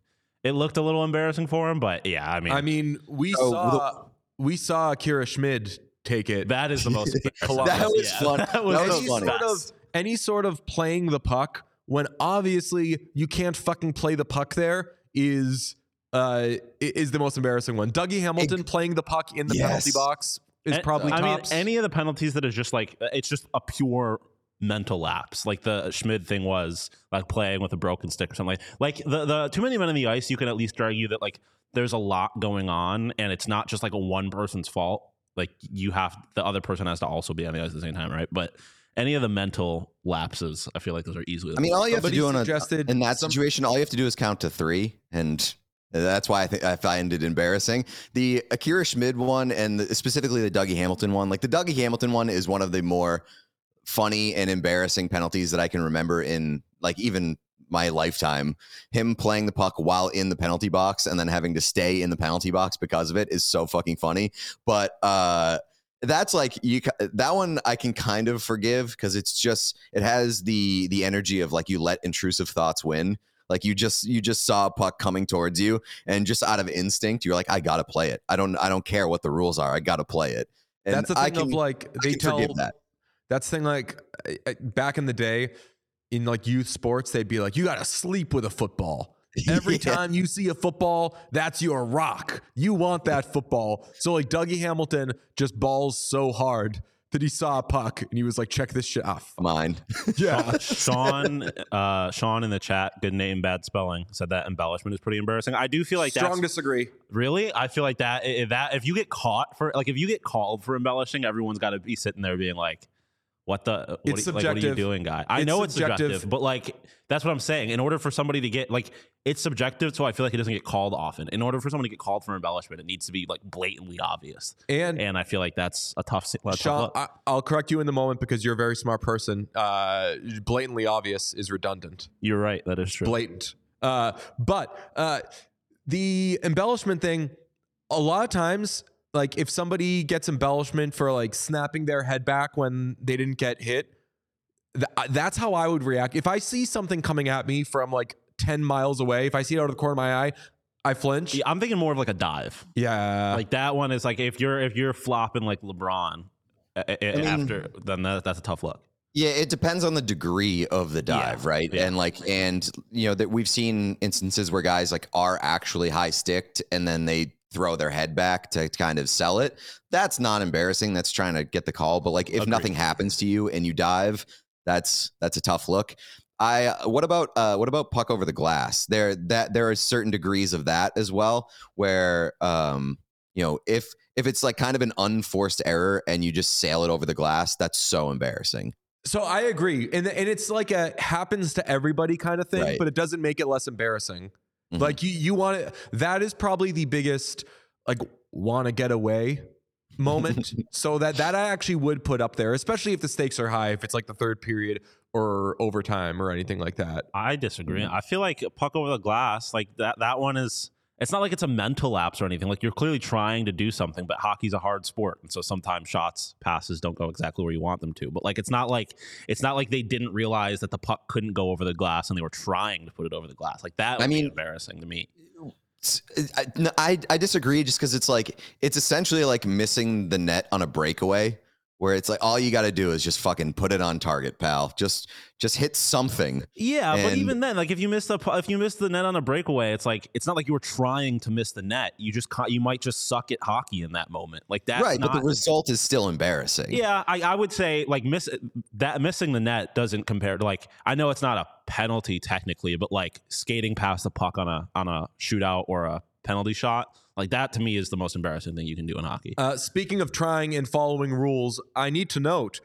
It looked a little embarrassing for him, but yeah, I mean, I mean, we So, saw we saw Kira Schmid take it. that is the most. That was fun. That was, That was the any funny. sort of any sort of playing the puck when obviously you can't fucking play the puck there is uh is the most embarrassing one. Dougie Hamilton playing the puck in the penalty box is And- probably I tops. mean, any of the penalties that is just like it's just a pure mental lapse. Like the Schmid thing was like playing with a broken stick or something. Like, like the the too many men in the ice. You can at least argue that like there's a lot going on, and it's not just like a one person's fault. Like you have the other person has to also be on the ice at the same time, right? But any of the mental lapses, I feel like those are easily. I mean, all you have to Somebody do in, a, in that some- situation, all you have to do is count to three, and that's why I think I find it embarrassing. The Akira Schmid one, and the, specifically the Dougie Hamilton one. Like the Dougie Hamilton one is one of the more funny and embarrassing penalties that I can remember in like even my lifetime. Him playing the puck while in the penalty box and then having to stay in the penalty box because of it is so fucking funny. But uh that's like you that one I can kind of forgive because it's just it has the the energy of like you let intrusive thoughts win. Like you just you just saw a puck coming towards you and just out of instinct you're like I got to play it. I don't I don't care what the rules are. I got to play it. And that's the I thing can, of like they tell that. That's the thing like back in the day in like youth sports they'd be like you got to sleep with a football. Every Yeah. time you see a football, that's your rock. You want that football. So like Dougie Hamilton just balls so hard that he saw a puck and he was like, check this shit off. Mine. Yeah. Sean, uh, Sean in the chat, good name, bad spelling, said that embellishment is pretty embarrassing. I do feel like Strong that's disagree. Really, I feel like that i- that if you get caught for like if you get called for embellishing, everyone's got to be sitting there being like, "What the? What, It's are, like, what are you doing, guy?" I It's know it's subjective, subjective. but like that's what I'm saying. In order for somebody to get like it's subjective, so I feel like it doesn't get called often. In order for someone to get called for embellishment, it needs to be like blatantly obvious, And, and I feel like that's a tough. a Sean. I, I'll correct you in the moment because you're a very smart person. Uh, blatantly obvious is redundant. You're right. That is true. blatant. Uh, but uh, the embellishment thing, a lot of times, like if somebody gets embellishment for like snapping their head back when they didn't get hit, th- uh, that's how I would react. If I see something coming at me from like 10 miles away, if I see it out of the corner of my eye, I flinch. Yeah, I'm thinking more of like a dive. Yeah. like that one is like if you're if you're flopping like LeBron uh, uh, mean- after, then that, that's a tough look. Yeah, it depends on the degree of the dive, Yeah, right? yeah. And like, and you know that we've seen instances where guys like are actually high sticked and then they throw their head back to kind of sell it. That's not embarrassing. That's trying to get the call. But like, if Agreed. nothing happens to you and you dive, that's that's a tough look. I what about uh what about puck over the glass? There that there are certain degrees of that as well where um you know if if it's like kind of an unforced error and you just sail it over the glass, that's so embarrassing. So I agree, and and it's like a happens to everybody kind of thing, Right. but it doesn't make it less embarrassing. Mhm. Like you, you want it. That is probably the biggest like want to get away moment. so that that I actually would put up there, especially if the stakes are high. If it's like the third period or overtime or anything like that. I disagree. Mm-hmm. I feel like puck over the glass, like that that one is it's not like it's a mental lapse or anything. Like you're clearly trying to do something, but hockey's a hard sport. And so sometimes shots, passes don't go exactly where you want them to. But like it's not like it's not like they didn't realize that the puck couldn't go over the glass and they were trying to put it over the glass. Like that would I be mean- embarrassing to me. I, I I disagree just because it's like it's essentially like missing the net on a breakaway where it's like all you got to do is just fucking put it on target, pal. Just just hit something. Yeah, but even then, like if you miss the if you miss the net on a breakaway, it's like it's not like you were trying to miss the net. You just ca- you might just suck at hockey in that moment. Like that's right, not, but the result is still embarrassing. Yeah, I, I would say like miss that missing the net doesn't compare to like I know it's not a penalty technically, but like skating past the puck on a on a shootout or a penalty shot, like that to me is the most embarrassing thing you can do in hockey. Uh, speaking of trying and following rules, I need to note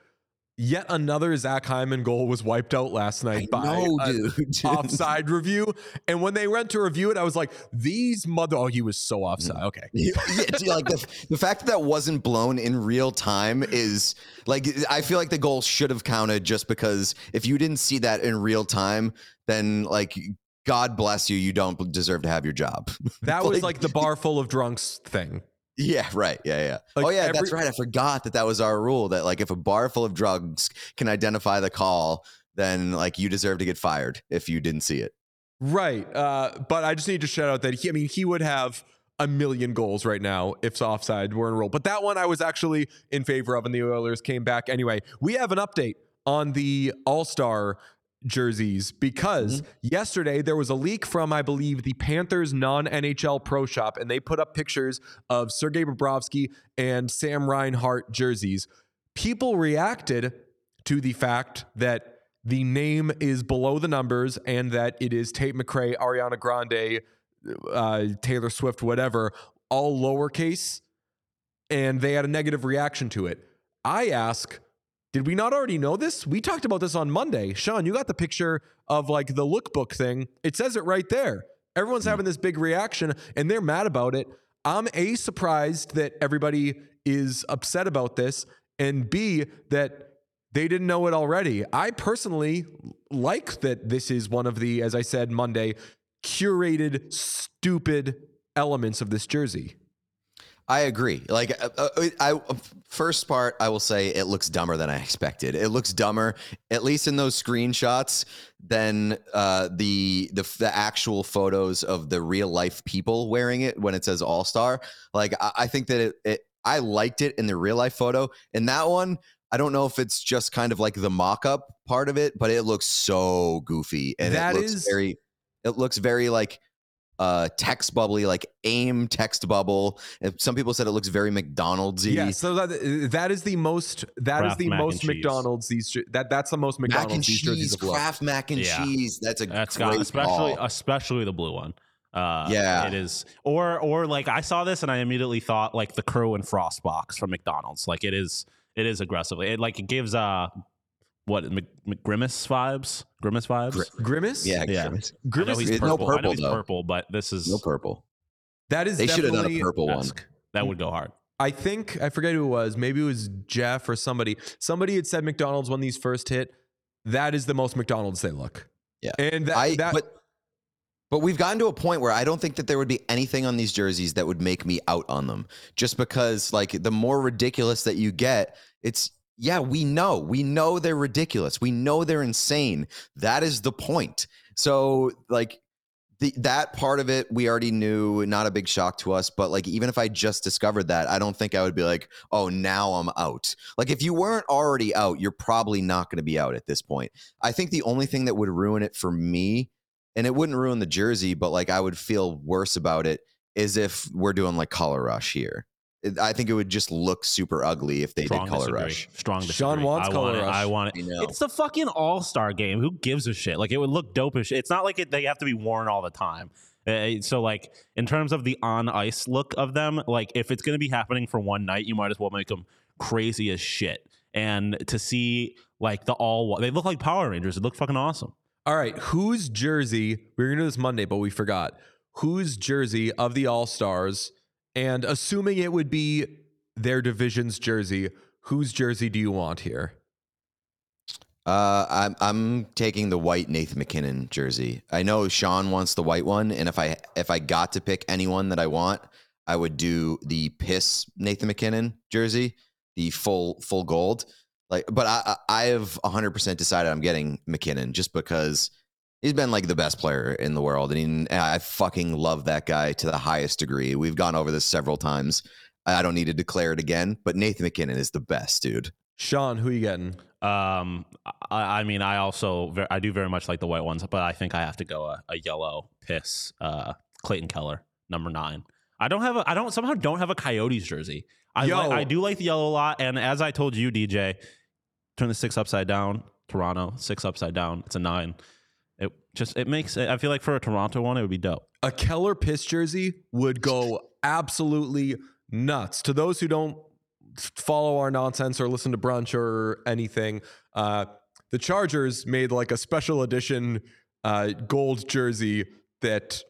yet another Zach Hyman goal was wiped out last night by know, a dude. offside review. And when they went to review it, I was like, these mother. Oh, he was so offside. Okay. yeah, dude, like the, the fact that that wasn't blown in real time is like I feel like the goal should have counted just because if you didn't see that in real time, then like God bless you, you don't deserve to have your job. That was like the bar full of drunks thing. Yeah, right. Yeah, yeah. Like oh, yeah, that's right. I forgot that that was our rule that like if a bar full of drugs can identify the call, then like you deserve to get fired if you didn't see it. Right. Uh, but I just need to shout out that he, I mean, he would have a million goals right now if offside were in rule. But that one I was actually in favor of, and the Oilers came back anyway. We have an update on the All Star jerseys because yesterday there was a leak from, I believe, the Panthers non NHL Pro Shop, and they put up pictures of Sergei Bobrovsky and Sam Reinhart jerseys. People reacted to the fact that the name is below the numbers and that it is Tate McRae, Ariana Grande, uh, Taylor Swift, whatever, all lowercase, and they had a negative reaction to it. I ask, did we not already know this? We talked about this on Monday. Sean, you got the picture of like the lookbook thing. It says it right there. Everyone's having this big reaction and they're mad about it. I'm A, surprised that everybody is upset about this, and B, that they didn't know it already. I personally like that this is one of the, as I said Monday, curated, stupid elements of this jersey. I agree. Like, uh, uh, I first part, I will say it looks dumber than I expected. It looks dumber, at least in those screenshots, than uh, the the the actual photos of the real life people wearing it when it says All Star. Like, I, I think that it, it, I liked it in the real life photo. In that one, I don't know if it's just kind of like the mock up part of it, but it looks so goofy and That it looks is- very. It looks very like uh text bubbly like aim text bubble some people said it looks very mcdonald'sy Yeah, so that that is the most that is Kraft the mac and most cheese. McDonald's these that that's the most mac and these cheese have looked. kraft mac and Yeah. cheese that's a That's great got especially call. especially the blue one. Uh, Yeah. it is. Or or like I saw this and I immediately thought like the Crow and Frost box from McDonald's. Like it is it is aggressively. It like it gives uh what Mc, McGrimace vibes, Grimace vibes. Grimace? yeah, Yeah. Grimace. I know Grimace he's is no purple. I know purple, he's though. purple, but this is no purple That is they should have done a definitely purple one that would go hard. I think I forget who it was. Maybe it was Jeff or somebody. Somebody had said McDonald's when these first hit. That is the most McDonald's they look. Yeah. and that, I that but but we've gotten to a point where I don't think that there would be anything on these jerseys that would make me out on them. Just because like the more ridiculous that you get, it's yeah, we know. We know they're ridiculous. We know they're insane. That is the point. So like the, that part of it we already knew not a big shock to us but like even if i just discovered that i don't think i would be like oh now i'm out like if you weren't already out you're probably not going to be out at this point i think the only thing that would ruin it for me and it wouldn't ruin the jersey but like i would feel worse about it is if we're doing like color rush here i think it would just look super ugly if they Strong did color disagree. rush Strong Sean disagree. wants I color want it. rush. I want I it. know. It's the fucking All Star game. Who gives a shit? Like it would look dope as shit. It's not like it, they have to be worn all the time. Uh, so like in terms of the on ice look of them, like if it's gonna be happening for one night, you might as well make them crazy as shit. And to see like the all they look like Power Rangers. It looked fucking awesome. All right, whose jersey? We were gonna do this Monday, but we forgot. Whose jersey of the All Stars? And assuming it would be their division's jersey, whose jersey do you want here? Uh, I'm I'm taking the white Nathan MacKinnon jersey. I know Sean wants the white one, and if I if I got to pick anyone that I want, I would do the piss Nathan MacKinnon jersey, the full full gold. Like, but I I have 100 percent decided I'm getting MacKinnon just because he's been like the best player in the world, and, he, and I fucking love that guy to the highest degree. We've gone over this several times. I don't need to declare it again, but Nathan MacKinnon is the best, dude. Sean, who are you getting? Um, I, I mean, I also ver- I do very much like the white ones, but I think I have to go a, a yellow piss. Uh, Clayton Keller, number nine. I don't have a. I don't somehow don't have a Coyotes jersey. I Yo. li- I do like the yellow a lot, and as I told you, DJ, turn the six upside down. Toronto six upside down. It's a nine. It just it makes. I feel like for a Toronto one, it would be dope. A Keller piss jersey would go absolutely nuts. To those who don't follow our nonsense or listen to brunch or anything, uh, the Chargers made like a special edition uh, gold jersey that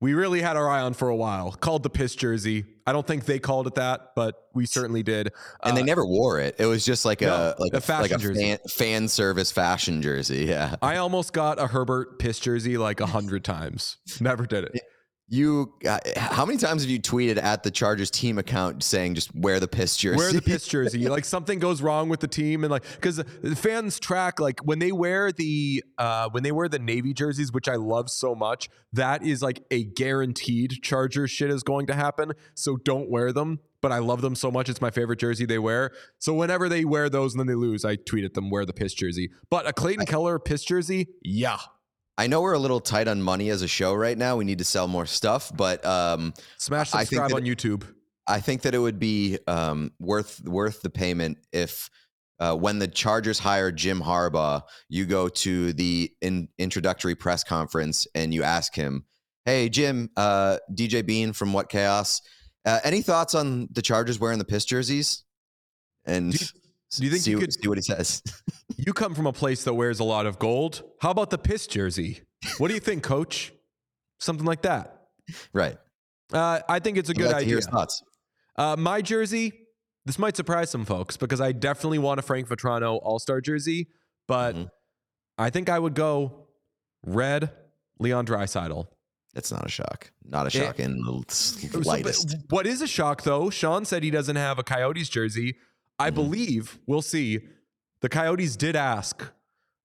we really had our eye on for a while, called the piss jersey. I don't think they called it that, but we certainly did. And they Uh, never wore it. It was just like No, a like a like a fan, fan service fashion jersey. Yeah. I almost got a Herbert piss jersey like a hundred times. Never did it. You, uh, how many times have you tweeted at the Chargers team account saying just wear the piss jersey? Wear the piss jersey. Like something goes wrong with the team, and like because the fans track like when they wear the uh when they wear the navy jerseys, which I love so much. That is like a guaranteed Chargers shit is going to happen. So don't wear them. But I love them so much. It's my favorite jersey they wear. So whenever they wear those and then they lose, I tweet at them wear the piss jersey. But a Clayton Keller piss jersey, yeah. I know we're a little tight on money as a show right now. We need to sell more stuff, but um, Smash I think subscribe on YouTube. I think that it would be um, worth worth the payment if uh, when the Chargers hire Jim Harbaugh, you go to the in, introductory press conference and you ask him, "Hey Jim, uh, DJ Bean from What Chaos, uh, any thoughts on the Chargers wearing the piss jerseys?" And Do you- think see, you could- see what he says? You come from a place that wears a lot of gold. How about the piss jersey? What do you think, coach? Something like that. right. Uh, I think it's a I'd good like idea. Uh, my jersey, this might surprise some folks because I definitely want a Frank Vatrano All Star jersey, but Mhm. I think I would go red Leon Draisaitl. That's not a shock. Not a shock in the So, what is a shock though? Sean said he doesn't have a Coyotes jersey. I Mhm. believe we'll see. The Coyotes did ask.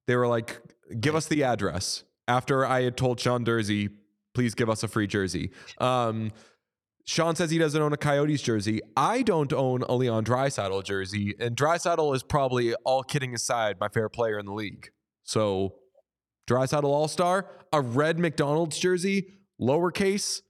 They were like, "Give us the address." After I had told Sean Durzi, "Please give us a free jersey." Um, Sean says he doesn't own a Coyotes jersey. I don't own a Leon Draisaitl jersey, and Draisaitl is probably, all kidding aside, my favorite player in the league. So, Draisaitl All Star, a red McDonald's jersey, lowercase.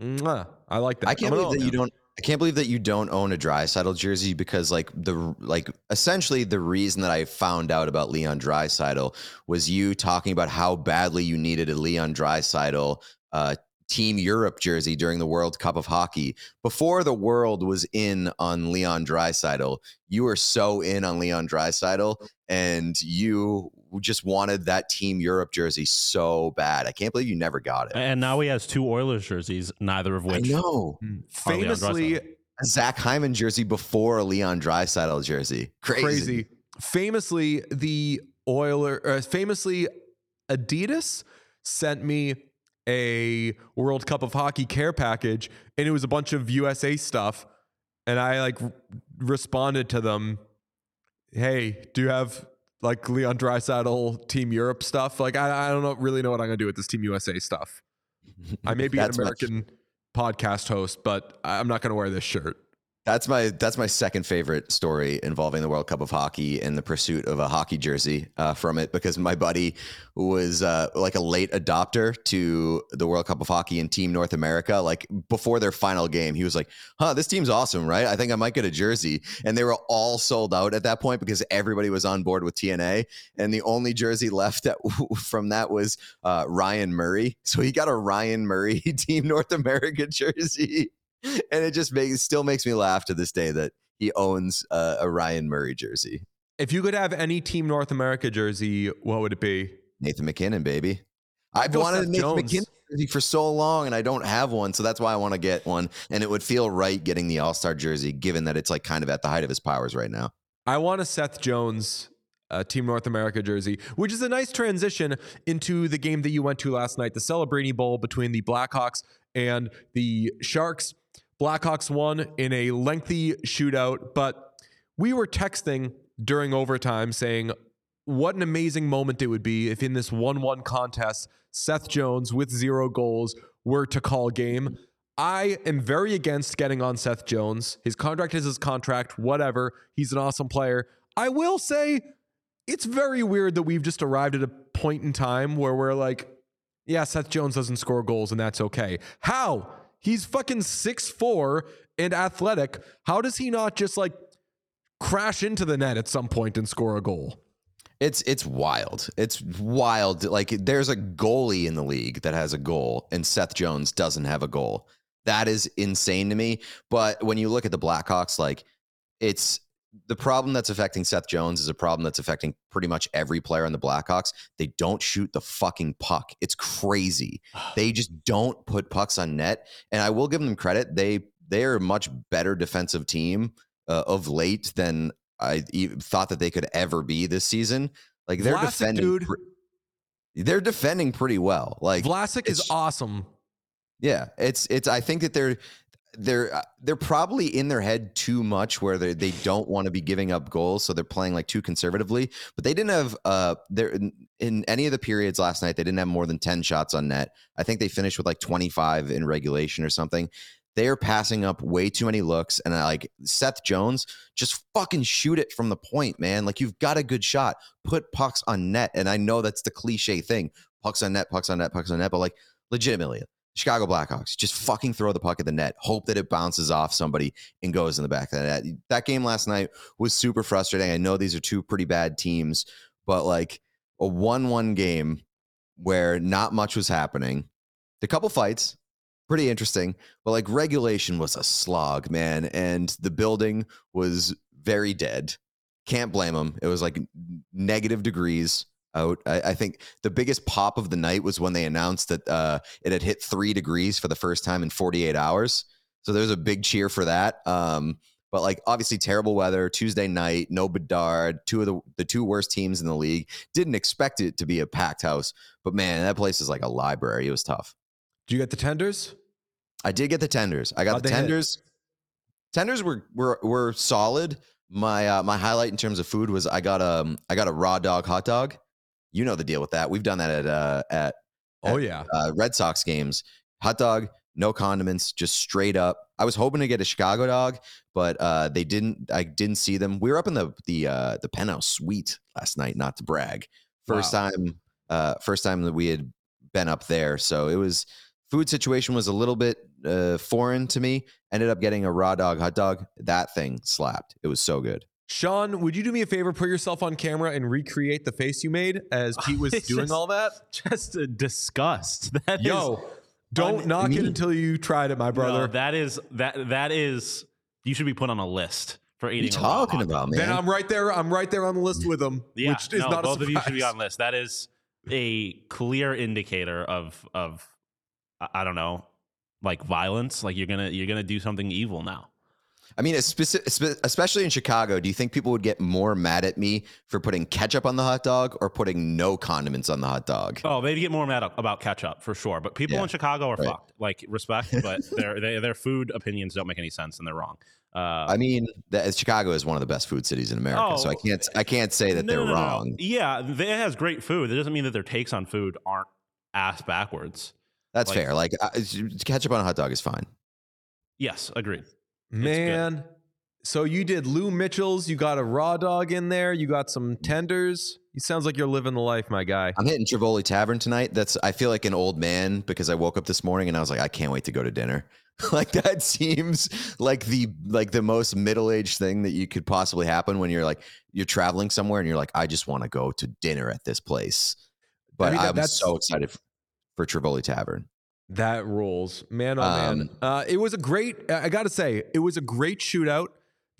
Mwah, I like that. I can't believe that you don't. I can't believe that you don't own a dry jersey because like the like essentially the reason that I found out about Leon Draisaitl was you talking about how badly you needed a Leon Draisaitl uh, Team Europe jersey during the World Cup of Hockey. Before the world was in on Leon Draisaitl, you were so in on Leon Draisaitl, and you just wanted that Team Europe jersey so bad. I can't believe you never got it. And now he has two Oilers jerseys, neither of which. I which know. Mm. Leon Famously, Zach Hyman jersey before a Leon Draisaitl jersey. Crazy. crazy. Famously, the Oiler, uh, famously, Adidas sent me a World Cup of Hockey care package, and it was a bunch of USA stuff. And I like responded to them, "Hey, do you have like Leon Draisaitl Team Europe stuff? Like, I, I don't know, really know what I'm gonna do with this Team USA stuff. I may be an American podcast host, but I'm not gonna wear this shirt." That's my that's my second favorite story involving the World Cup of Hockey and the pursuit of a hockey jersey uh, from it because my buddy was uh, like a late adopter to the World Cup of Hockey and Team North America. Like before their final game, he was like, "Huh, this team's awesome, right? I think I might get a jersey." And they were all sold out at that point because everybody was on board with TNA, and the only jersey left that, from that was uh, Ryan Murray. So he got a Ryan Murray Team North America jersey and it just makes still makes me laugh to this day that he owns uh, a Ryan Murray jersey. If you could have any Team North America jersey, what would it be? Nathan MacKinnon, baby. I've wanted a Seth Nathan Jones. MacKinnon jersey for so long, and I don't have one, so that's why I want to get one. And it would feel right getting the All Star jersey, given that it's like kind of at the height of his powers right now. I want a Seth Jones uh, Team North America jersey, which is a nice transition into the game that you went to last night, the Celebrini Bowl between the Blackhawks and the Sharks. Blackhawks won in a lengthy shootout, but we were texting during overtime saying what an amazing moment it would be if in this 1 1 contest, Seth Jones with zero goals were to call game. I am very against getting on Seth Jones. His contract is his contract, whatever. He's an awesome player. I will say it's very weird that we've just arrived at a point in time where we're like, yeah, Seth Jones doesn't score goals and that's okay. How? He's fucking six four and athletic. How does he not just like crash into the net at some point and score a goal? It's it's wild. It's wild. Like there's a goalie in the league that has a goal, and Seth Jones doesn't have a goal. That is insane to me. But when you look at the Blackhawks, like it's the problem that's affecting Seth Jones is a problem that's affecting pretty much every player on the Blackhawks. They don't shoot the fucking puck. It's crazy. They just don't put pucks on net. And I will give them credit. They they are a much better defensive team uh, of late than I thought that they could ever be this season. Like they're Vlasic, defending, dude. pre- they're defending pretty well. Like Vlasic is awesome. yeah, it's it's. I think that they're they're uh, they're probably in their head too much where they they don't want to be giving up goals, so they're playing like too conservatively. But they didn't have uh there in, in any of the periods last night. They didn't have more than ten shots on net. I think they finished with like twenty five in regulation or something. They are passing up way too many looks, and I like Seth Jones. Just fucking shoot it from the point, man. Like you've got a good shot. Put pucks on net, and I know that's the cliche thing: pucks on net, pucks on net, pucks on net. But like legitimately, Chicago Blackhawks just fucking throw the puck at the net, hope that it bounces off somebody and goes in the back of the net. That game last night was super frustrating. I know these are two pretty bad teams, but like a 1 1 game where not much was happening. The couple fights, pretty interesting, but like regulation was a slog, man. And the building was very dead. Can't blame them. It was like negative degrees out. I, I think the biggest pop of the night was when they announced that uh, it had hit three degrees for the first time in 48 hours. So there's a big cheer for that. Um, but like obviously terrible weather Tuesday night, no Bedard, two of the the two worst teams in the league. Didn't expect it to be a packed house, but man, that place is like a library. It was tough. Do you get the tenders? I did get the tenders. I got How'd the they hit? tenders. Tenders were were were solid. My uh, my highlight in terms of food was I got um I got a raw dog hot dog. You know the deal with that. We've done that at uh at Oh yeah. uh, Red Sox games. Hot dog, no condiments, just straight up. I was hoping to get a Chicago dog, but uh, they didn't. I didn't see them. We were up in the the uh, the penthouse suite last night. Not to brag, first Wow. time, uh, first time that we had been up there. So it was food situation was a little bit uh, foreign to me. Ended up getting a raw dog hot dog. That thing slapped. It was so good. Sean, would you do me a favor? Put yourself on camera and recreate the face you made as Pete was doing just- all that. Just a disgust. That Yo, don't un- knock it until you tried it, my brother. No, that is that that is you should be put on a list for What are eating. you talking about, man? then I'm right there. I'm right there on the list with them. Yeah, which is no, not both a of you should be on list. That is a clear indicator of of I- I don't know, like violence. Like you're gonna you're gonna do something evil now. I mean, especially in Chicago, do you think people would get more mad at me for putting ketchup on the hot dog or putting no condiments on the hot dog? Oh, they'd get more mad about ketchup for sure. But people Yeah, in Chicago are right. fucked. Like respect, but their they, their food opinions don't make any sense and they're wrong. Uh, I mean, that, Chicago is one of the best food cities in America, so I Oh, can't I can't say that no, they're no, no, wrong. Yeah, they- it has great food. That doesn't mean that their takes on food aren't ass backwards. That's Like- fair. Like uh, ketchup on a hot dog is fine. Yes, agreed. Man, so you did Lou Mitchell's. You got a raw dog in there. You got some tenders. It sounds like you're living the life, my guy. I'm hitting Trivoli Tavern tonight. That's I feel like an old man because I woke up this morning and I was like, I can't wait to go to dinner. like that seems like the like the most middle aged thing that you could possibly happen when you're like you're traveling somewhere and you're like, I just want to go to dinner at this place. But mean, that- I'm that's- so excited f- for Trivoli Tavern. That rules, man. Oh man, Um, uh, it was a great. I got to say, it was a great shootout.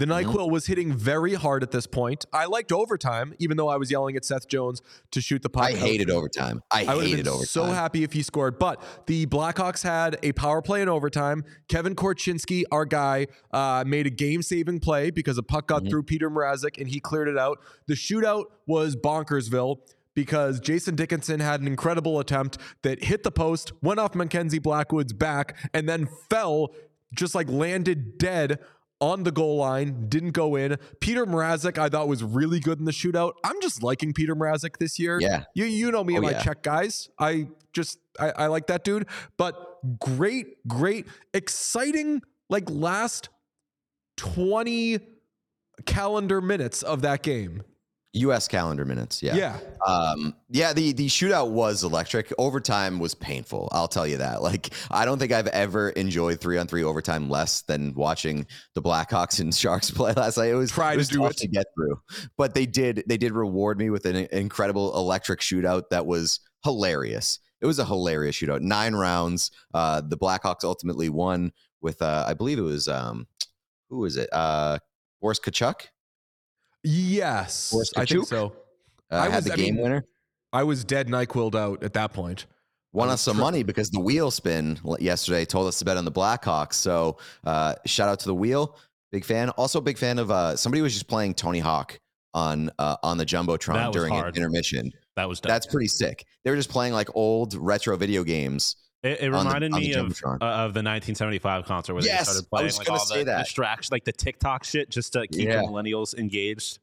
The Mm-hmm. Nyquil was hitting very hard at this point. I liked overtime, even though I was yelling at Seth Jones to shoot the puck. I hated overtime. I, I hated overtime. so happy if he scored. But the Blackhawks had a power play in overtime. Kevin Korchinski, our guy, uh, made a game-saving play because a puck Mm-hmm. got through Petr Mrazek and he cleared it out. The shootout was bonkersville because Jason Dickinson had an incredible attempt that hit the post, went off Mackenzie Blackwood's back, and then fell, just like landed dead on the goal line, didn't go in. Petr Mrazek, I thought was really good in the shootout. I'm just liking Petr Mrazek this year. Yeah. You you know me oh, and Oh, my yeah. check guys. I just I, I like that dude. But great, great, exciting, like last 20 calendar minutes of that game. U.S. calendar minutes. Yeah. Yeah. Um, yeah, the the shootout was electric. Overtime was painful. I'll tell you that. Like, I don't think I've ever enjoyed three on three overtime less than watching the Blackhawks and Sharks play last night. It was Try to do tough it. to get through, but they did they did reward me with an incredible electric shootout that was hilarious. It was a hilarious shootout. Nine rounds. Uh, the Blackhawks ultimately won with uh, I believe it was um, who was it? Uh, Boris Katchouk Yes, I think so. uh, I had was- the I game mean, winner. I was dead Nyquilled out at that point. won us some tri- money because the wheel spin yesterday told us to bet on the Blackhawks. So uh, shout out to the wheel, big fan. Also big fan of uh, somebody was just playing Tony Hawk on uh, on the That jumbotron was during an intermission. That was dope. That's pretty sick. They were just playing like old retro video games. It, it reminded the me of, uh, of the 1975 concert where Yes, they started I playing was like all say the that. distractions, like the TikTok shit, just to keep Yeah. the millennials engaged.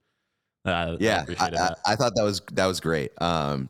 Uh, Yeah, I, I. I thought that was that was great. Um,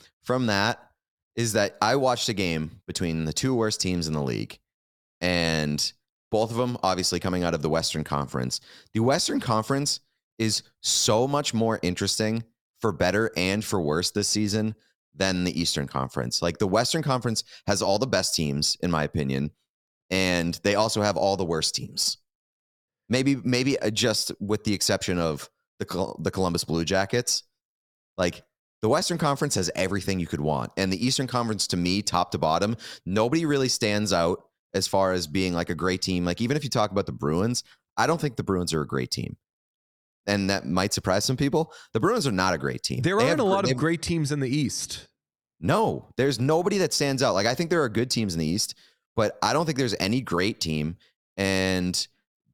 from that is that I watched a game between the two worst teams in the league, and both of them obviously coming out of the Western Conference. The Western Conference is so much more interesting for better and for worse this season than the Eastern Conference. Like the Western Conference has all the best teams, in my opinion, and they also have all the worst teams. Maybe, maybe uh, just with the exception of the the Columbus Blue Jackets. Like the Western Conference has everything you could want. And the Eastern Conference, to me, top to bottom, nobody really stands out as far as being like a great team. Like, even if you talk about the Bruins, I don't think the Bruins are a great team. And that might surprise some people. The Bruins are not a great team. There They aren't have a lot of great teams in the East. No, there's nobody that stands out. Like, I think there are good teams in the East, but I don't think there's any great team. And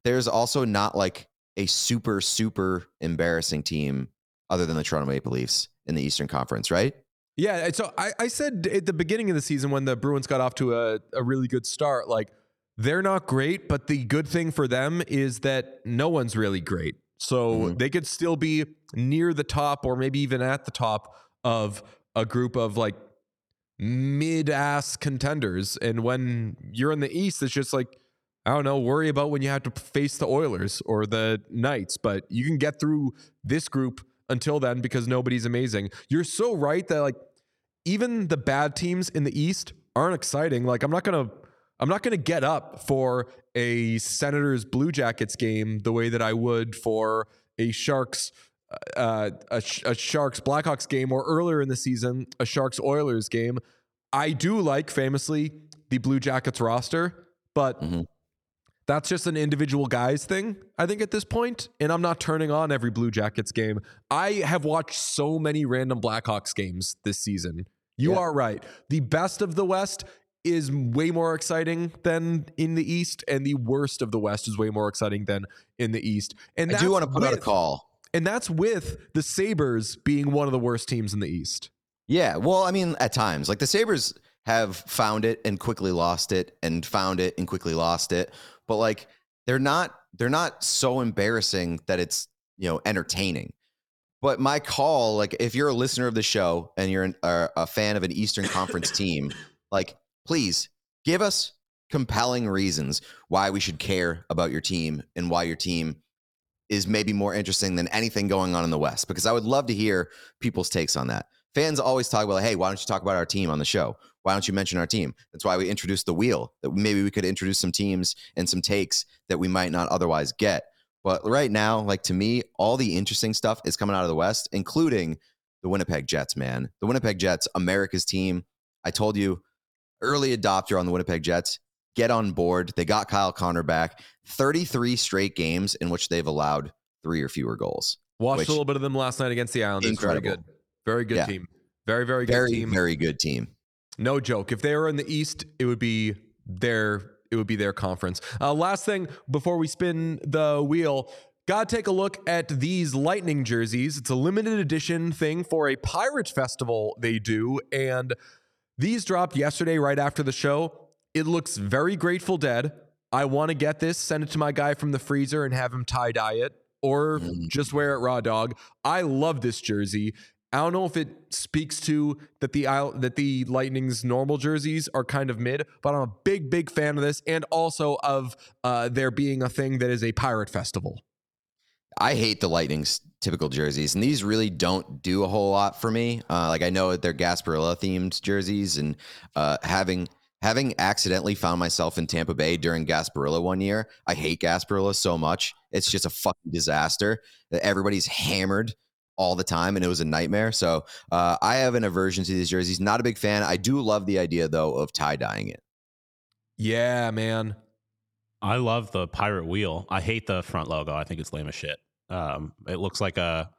there's also not like a super, super embarrassing team other than the Toronto Maple Leafs in the Eastern Conference, right? Yeah, so I, I said at the beginning of the season when the Bruins got off to a, a really good start, like they're not great, but the good thing for them is that no one's really great. So Mhm. they could still be near the top or maybe even at the top of a group of like mid ass contenders. And when you're in the East, it's just like, I don't know, worry about when you have to face the Oilers or the Knights, but you can get through this group until then because nobody's amazing. You're so right that like even the bad teams in the East aren't exciting. Like I'm not gonna I'm not gonna get up for a Senators Blue Jackets game the way that I would for a Sharks uh, a, a Sharks Blackhawks game or earlier in the season a Sharks Oilers game. I do like famously the Blue Jackets roster, but Mhm. That's just an individual guys thing, I think, at this. And I'm not turning on every Blue Jackets game. I have watched so many random Blackhawks games this season. You Yeah. are right. The best of the West is way more exciting than in the East, and the worst of the West is way more exciting than in the East. And I do want to put out a call. And that's with the Sabres being one of the worst teams in the East. Yeah, well, I mean, at times, like the Sabres have found it and quickly lost it, and found it and quickly lost it. But like, they're not they're not so embarrassing that it's you know entertaining. But my call, like, if you're a listener of the show and you're an, uh, a fan of an Eastern Conference team, like, please give us compelling reasons why we should care about your team and why your team is maybe more interesting than anything going on in the West. Because I would love to hear people's takes on that. Fans always talk about, hey, why don't you talk about our team on the show? Why don't you mention our team? That's why we introduced the wheel, that maybe we could introduce some teams and some takes that we might not otherwise get. But right now, like to me, all the interesting stuff is coming out of the West, including the Winnipeg Jets, man. The Winnipeg Jets, America's team. I told you, early adopter on the Winnipeg Jets. Get on board. They got Kyle Connor back. 33 straight games in which they've allowed three or fewer goals. Watched Which- a little bit of them last night against the Islanders. Incredible. Very good. Very good Yeah. team. Very, very good Very, team. very good team. No joke. If they were in the East, it would be their it would be their conference. Uh, last thing before we spin the wheel, gotta take a look at these Lightning jerseys. It's a limited edition thing for a Pirate Festival they do, and these dropped yesterday right after the show. It looks very Grateful Dead. I want to get this, send it to my guy from the freezer, and have him tie dye it, or just wear it raw dog. I love this jersey. I don't know if it speaks to that the that the Lightning's normal jerseys are kind of mid, but I'm a big big fan of this, and also of uh, there being a thing that is a pirate festival. I hate the Lightning's typical jerseys, and these really don't do a whole lot for me. Uh, like I know that they're Gasparilla themed jerseys, and uh, having having accidentally found myself in Tampa Bay during Gasparilla one year, I hate Gasparilla so much. It's just a fucking disaster. That everybody's hammered all the time, and it was a nightmare. So uh, I have an aversion to these jerseys. Not a big fan. I do love the idea though of tie dyeing it. Yeah, man. I love the pirate wheel. I hate the front logo. I think it's lame as shit. Um, it looks like a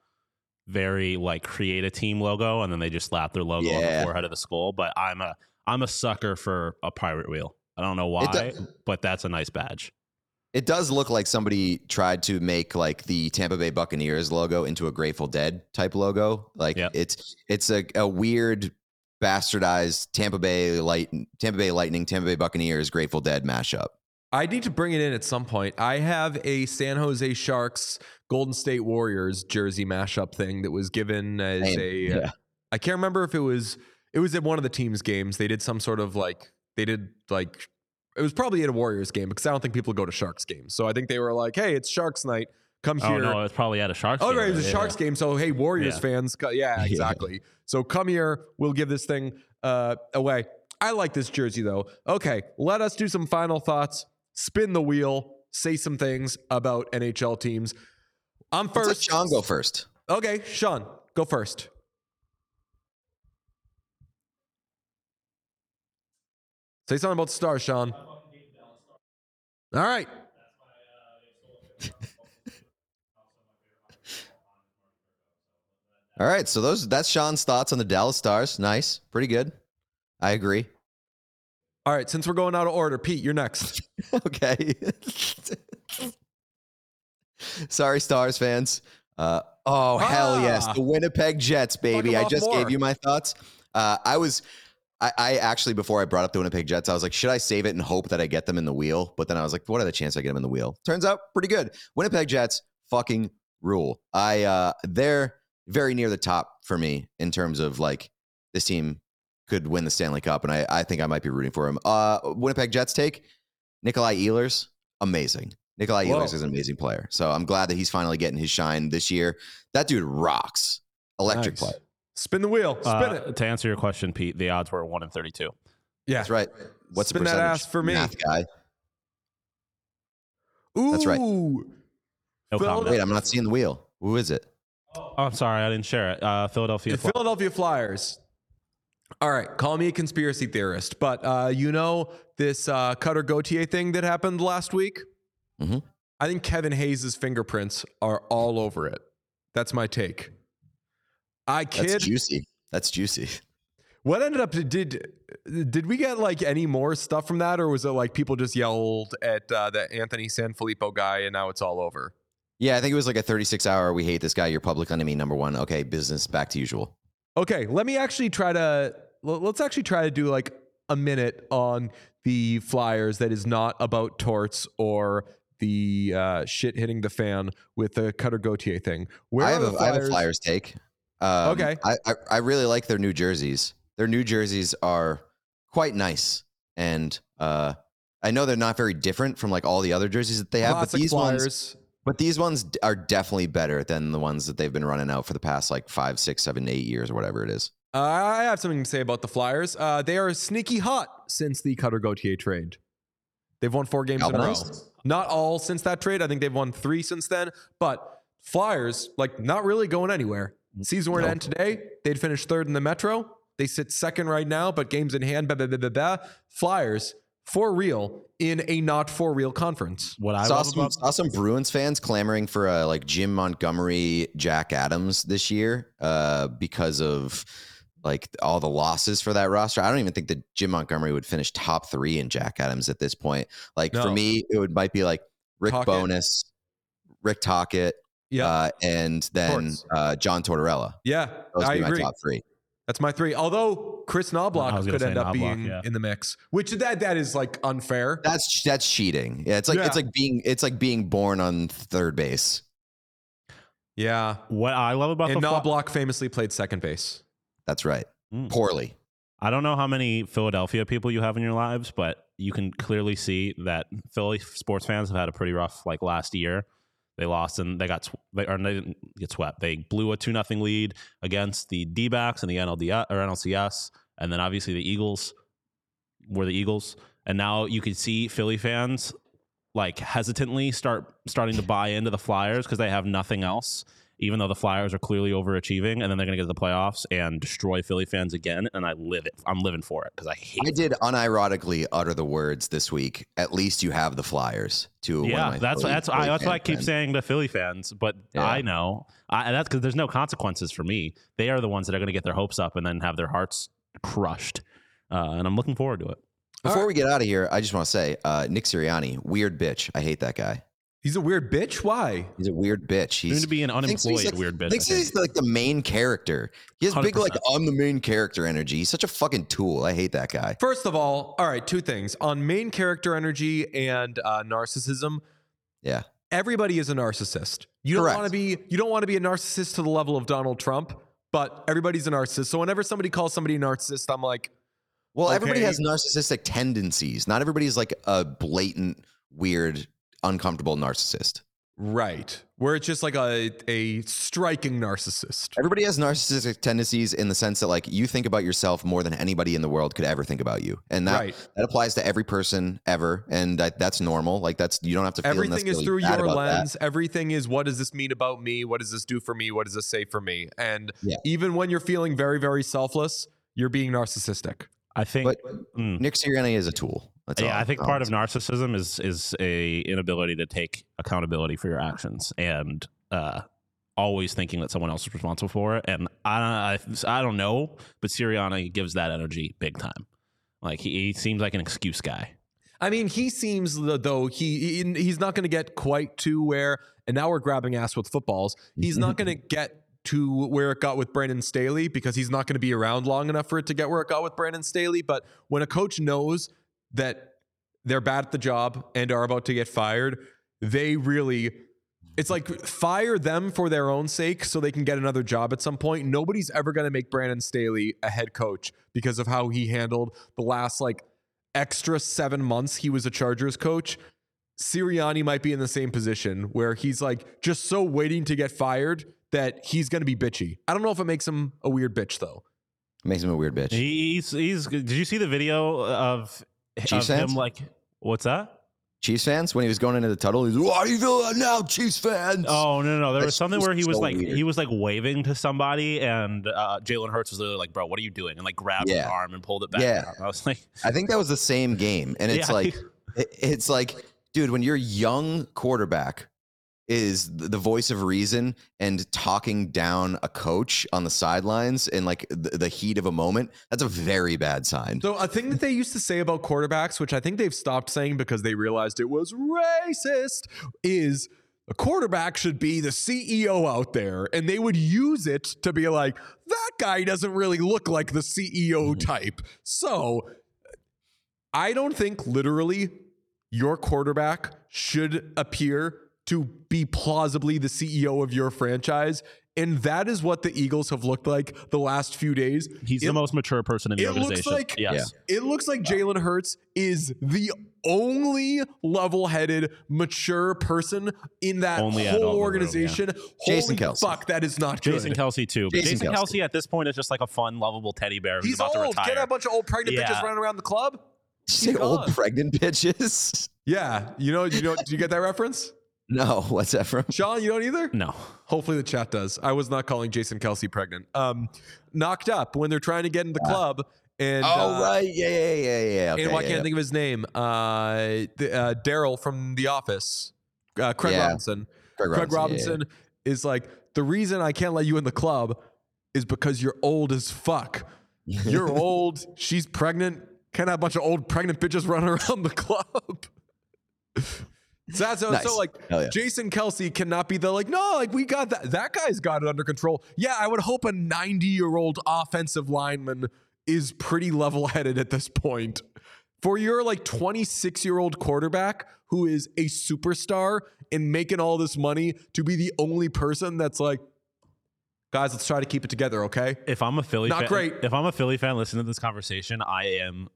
very like create a team logo, and then they just slap their logo on the forehead of the skull. But I'm a I'm a sucker for a pirate wheel. I don't know why, does- but that's a nice badge. It does look like somebody tried to make like the Tampa Bay Buccaneers logo into a Grateful Dead type logo. Like Yep. it's it's a, a weird bastardized Tampa Bay light Tampa Bay Lightning, Tampa Bay Buccaneers, Grateful Dead mashup. I need to bring it in at some point. I have a San Jose Sharks Golden State Warriors jersey mashup thing that was given as Same. a. Uh, yeah. I can't remember if it was it was at one of the team's games. They did some sort of like they did like it was probably at a Warriors game because I don't think people go to Sharks games. So I think they were like, "Hey, it's Sharks night. Come here." Oh no, it's probably at a Sharks. Oh, game. right, it was a Yeah. Sharks game. So hey, Warriors Yeah. fans, co- yeah, exactly. So come here. We'll give this thing uh, away. I like this jersey though. Okay, let us do some final thoughts. Spin the wheel. Say some things about NHL teams. I'm Let's let first. Sean go first. Okay, Sean, go first. Say something about the stars, Sean. All right. All right, so those that's Sean's thoughts on the Dallas Stars. Nice, pretty good. I agree. All right. Since we're going out of order, Pete, you're next. okay. Sorry, Stars fans. Uh, oh hell yes, Ah. the Winnipeg Jets, baby. I just more. gave you my thoughts. Uh, I was, I, I actually before I brought up the Winnipeg Jets, I was like, should I save it and hope that I get them in the wheel? But then I was like, what are the chances I get them in the wheel? Turns out pretty good. Winnipeg Jets fucking rule. I uh, they're very near the top for me in terms of like this team could win the Stanley Cup, and I, I think I might be rooting for him. Uh, Winnipeg Jets take Nikolai Ehlers, amazing. Nikolai Whoa. Ehlers is an amazing player, so I'm glad that he's finally getting his shine this year. That dude rocks, electric Nice. play. Spin the wheel. Spin Uh, it. To answer your question, Pete, the odds were one in thirty-two. Yeah. That's right. What's Spin the that ass for me. Math guy. Ooh. That's right. No Wait, I'm not seeing the wheel. Who is it? Oh, I'm sorry, I didn't share it. Uh, Philadelphia. The Fly- Philadelphia Flyers. All right, call me a conspiracy theorist, but uh, you know this uh, Cutter Gauthier thing that happened last week? Mhm. I think Kevin Hayes' fingerprints are all over it. That's my take. I kid. That's juicy. That's juicy. What ended up did did we get like any more stuff from that, or was it like people just yelled at uh, the Anthony Sanfilippo guy and now it's all over? Yeah, I think it was like a 36 hour. We hate this guy. You're public enemy number one. Okay, business back to usual. Okay, let me actually try to let's actually try to do like a minute on the Flyers that is not about torts or the uh, shit hitting the fan with the Cutter Gauthier thing. Where I have, a, I have a Flyers take. Um, Okay. I, I, I really like their new jerseys. Their new jerseys are quite nice. And uh, I know they're not very different from like all the other jerseys that they have, Classic but these Flyers. ones but these ones are definitely better than the ones that they've been running out for the past like five, six, seven, eight years or whatever it is. Uh, I have something to say about the Flyers. Uh, they are sneaky hot since the Cutter Gauthier trade. They've won four games in a row. Not all since that trade. I think they've won three since then. But Flyers, like, not really going anywhere. Season were to end today. They'd finish third in the Metro. They sit second right now, but games in hand. Blah, blah, blah, blah, blah. Flyers for real in a not for real conference. What I saw love some, about saw some Bruins fans clamoring for uh, like Jim Montgomery, Jack Adams this year uh, because of like all the losses for that roster. I don't even think that Jim Montgomery would finish top three in Jack Adams at this point. Like for me, it would might be like Rick Tocchet. Bonus, Rick Tocchet, Yeah. uh, and then uh, John Tortorella. yeah. Those I be my agree. top three. That's my three. Although Kris I Knoblauch was could end up Knoblauch, being yeah. in the mix, which that that is like unfair. That's that's cheating. Yeah, it's like it's like being it's like being born on third base. yeah. what I love about And the Fly- Knoblauch famously played second base. That's right. Mm. Poorly. I don't know how many Philadelphia people you have in your lives, but you can clearly see that Philly sports fans have had a pretty rough like last year. They lost and they got they or they didn't get swept. They blew a two nothing lead against the D backs and the NLDS or NLCS, and then obviously the Eagles were the Eagles. And now you can see Philly fans like hesitantly start starting to buy into the Flyers because they have nothing else. Even though the Flyers are clearly overachieving, and then they're going to get to the playoffs and destroy Philly fans again, and I live it. I'm living for it because I hate. I did unironically utter the words this week. At least you have the Flyers. To one of yeah, my that's Philly- that's I, that's what I keep friends. saying the Philly fans. But Yeah. I know I, and that's because there's no consequences for me. They are the ones that are going to get their hopes up and then have their hearts crushed. Uh, and I'm looking forward to it. Before we get out of here, I just want to say, uh, Nick Sirianni, weird bitch. I hate that guy. He's a weird bitch. Why? He's a weird bitch. He's He's to be an thinks he's unemployed like- weird bitch. Thinks I he's like the main character. He has big like I'm the main character energy. He's such a fucking tool. I hate that guy. First of all, all right, two things on main character energy and uh, narcissism. Yeah. Everybody is a narcissist. You don't want to be. You don't want to be a narcissist to the level of Donald Trump, but everybody's a narcissist. So whenever somebody calls somebody a narcissist, I'm like, Well, everybody has narcissistic tendencies. Not everybody's like a blatant, weird, uncomfortable narcissist. right, where it's just like a a striking narcissist. Everybody has narcissistic tendencies in the sense that like you think about yourself more than anybody in the world could ever think about you, and that Right. that applies to every person ever, and that, that's normal. Like that's you don't have to feel Everything is necessarily through bad your about that. lens. Everything is what does this mean about me? What does this do for me? What does this say for me? And Yeah. even when you're feeling very, very selfless, you're being narcissistic. I think. But Mm. Nick Sirianni is a tool. That's yeah, all. I think all part of narcissism is is a inability to take accountability for your actions and uh, always thinking that someone else is responsible for it. And I don't, I, I don't know, but Sirianni gives that energy big time. Like he, he seems like an excuse guy. I mean, he seems though he, he he's not going to get quite to where. And now we're grabbing ass with footballs. He's not going to get to where it got with Brandon Staley because he's not going to be around long enough for it to get where it got with Brandon Staley. But when a coach knows that they're bad at the job and are about to get fired, they really. It's like fire them for their own sake so they can get another job at some point. Nobody's ever going to make Brandon Staley a head coach because of how he handled the last like extra seven months he was a Chargers coach. Sirianni might be in the same position where he's like just so waiting to get fired that he's going to be bitchy. I don't know if it makes him a weird bitch though. Makes him a weird bitch. He's he's. Did you see the video of, Chiefs him? fans? Like what's that? Chiefs fans when he was going into the tunnel, he's "What do you feel now, Chiefs fans?" Oh no, no, no! There was something where he was so like weird. he was like waving to somebody, and uh, Jalen Hurts was literally like, "Bro, what are you doing?" and like grabbed his arm and pulled it back. Yeah. I was like, I think that was the same game, and it's Yeah. like, it- it's like, dude, when you're young quarterback is the voice of reason and talking down a coach on the sidelines in like the, heat of a moment, that's a very bad sign. So a thing that they used to say about quarterbacks, which I think they've stopped saying because they realized it was racist, is a quarterback should be the CEO out there. And they would use it to be like, that guy doesn't really look like the CEO mm-hmm. type. So I don't think literally your quarterback should appear to be plausibly the CEO of your franchise. And that is what the Eagles have looked like the last few days. he's It- the most mature person in the it looks like- yes, it looks like Jalen Hurts is the only level-headed, mature person in that Only adult in the whole room, organization. Jason Holy Kelce. fuck, that is not good. Jason Kelce too. But Jason Jason, Kelce. Kelsey at this point is just like a fun, lovable teddy bear who's He's about old. to retire. Get a bunch of old pregnant Yeah. bitches running around the club. Did you say old pregnant bitches? Yeah, you know, you know, do you get that reference? No, what's that from? Sean, you don't either? No. Hopefully the chat does. I was not calling Jason Kelce pregnant. Um, knocked up when they're trying to get in the club. And oh uh, right, yeah, yeah, yeah, yeah. Okay, and well, I yeah, can't yeah. think of his name. Uh, the, uh, Darryl from The Office, uh, Craig Yeah. Robinson. Craig Craig Robinson, Robinson is like the reason I can't let you in the club is because you're old as fuck. You're old. She's pregnant. Can't have a bunch of old pregnant bitches running around the club. So that's Nice. so like yeah. Jason Kelce cannot be the like no like we got that that guy's got it under control. Yeah, I would hope a 90 year old offensive lineman is pretty level headed at this point. For your like 26 year old quarterback who is a superstar and making all this money to be the only person that's like, guys, let's try to keep it together, okay? If I'm a Philly Not fan, great. If I'm a Philly fan listening to this conversation, I am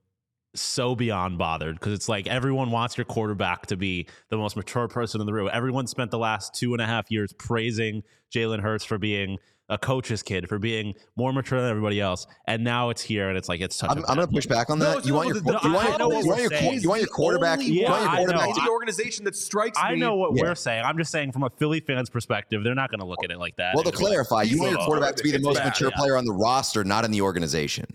so beyond bothered because it's like everyone wants your quarterback to be the most mature person in the room. Everyone spent the last two and a half years praising Jalen Hurts for being a coach's kid, for being more mature than everybody else, and now it's here and it's like it's such. I'm, a I'm going to push back on that. it's you want your the- you want your, you want your, you want your quarterback Only you want your quarterback It's to the organization that strikes I me. know what Yeah. we're saying. I'm just saying from a Philly fan's perspective, they're not going to look at it like that. well to clarify. You want your quarterback to be the most bad, mature yeah. player on the roster, not in the organization.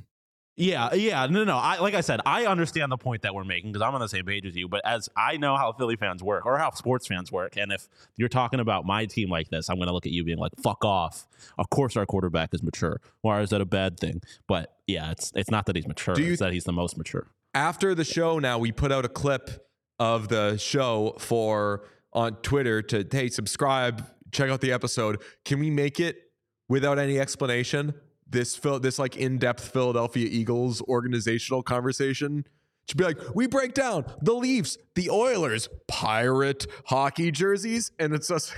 Yeah, yeah, no, no. I like I said, I understand the point that we're making because I'm on the same page as you. But as I know how Philly fans work or how sports fans work, and if you're talking about my team like this, I'm going to look at you being like, "Fuck off." Of course, our quarterback is mature. Why is that a bad thing? But yeah, it's it's not that he's mature; Do you- it's that he's the most mature. after the show now we put out a clip of the show for on twitter to hey subscribe check out the episode can we make it without any explanation this Phil, this like in-depth philadelphia eagles organizational conversation should be like we break down the leafs the oilers pirate hockey jerseys and it's just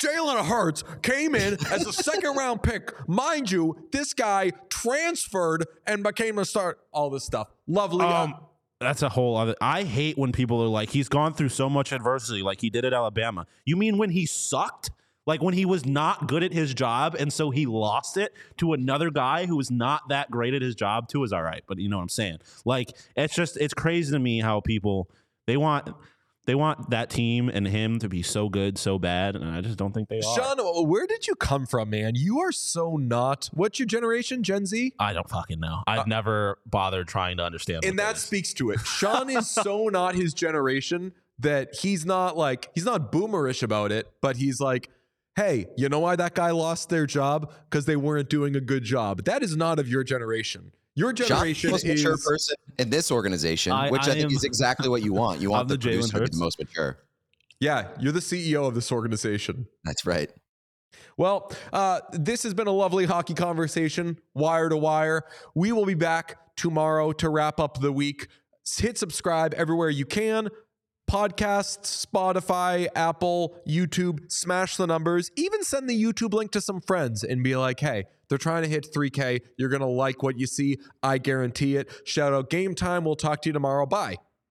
Jalen Hurts came in as a second round pick. Mind you, this guy transferred and became a start. All this stuff. Lovely. Um, that's a whole other. I hate when people are like, he's gone through so much adversity, like he did at Alabama. You mean when he sucked? Like when he was not good at his job, and so he lost it to another guy who was not that great at his job too is all right. But you know what I'm saying? Like it's just it's crazy to me how people they want they want that team and him to be so good, so bad, and I just don't think they are. Sean, where did you come from, man? You are so not. What's your generation, Gen Z? I don't fucking know. Uh, I've never bothered trying to understand. And what that is. speaks to it. Sean is so not his generation that he's not like, he's not boomerish about it, but he's like, hey, you know why that guy lost their job? Because they weren't doing a good job. That is not of your generation. Your Sean's generation the most mature person in this organization, I- which I, I think am- is exactly what you want. You want the, the producer to be the most mature. Yeah, you're the CEO of this organization. That's right. Well, uh, this has been a lovely hockey conversation, wire to wire. We will be back tomorrow to wrap up the week. Hit subscribe everywhere you can. Podcasts, Spotify, Apple, YouTube, smash the numbers. Even send the YouTube link to some friends and be like, hey, they're trying to hit 3K. You're going to like what you see. I guarantee it. Shout out Gametime. We'll talk to you tomorrow. Bye.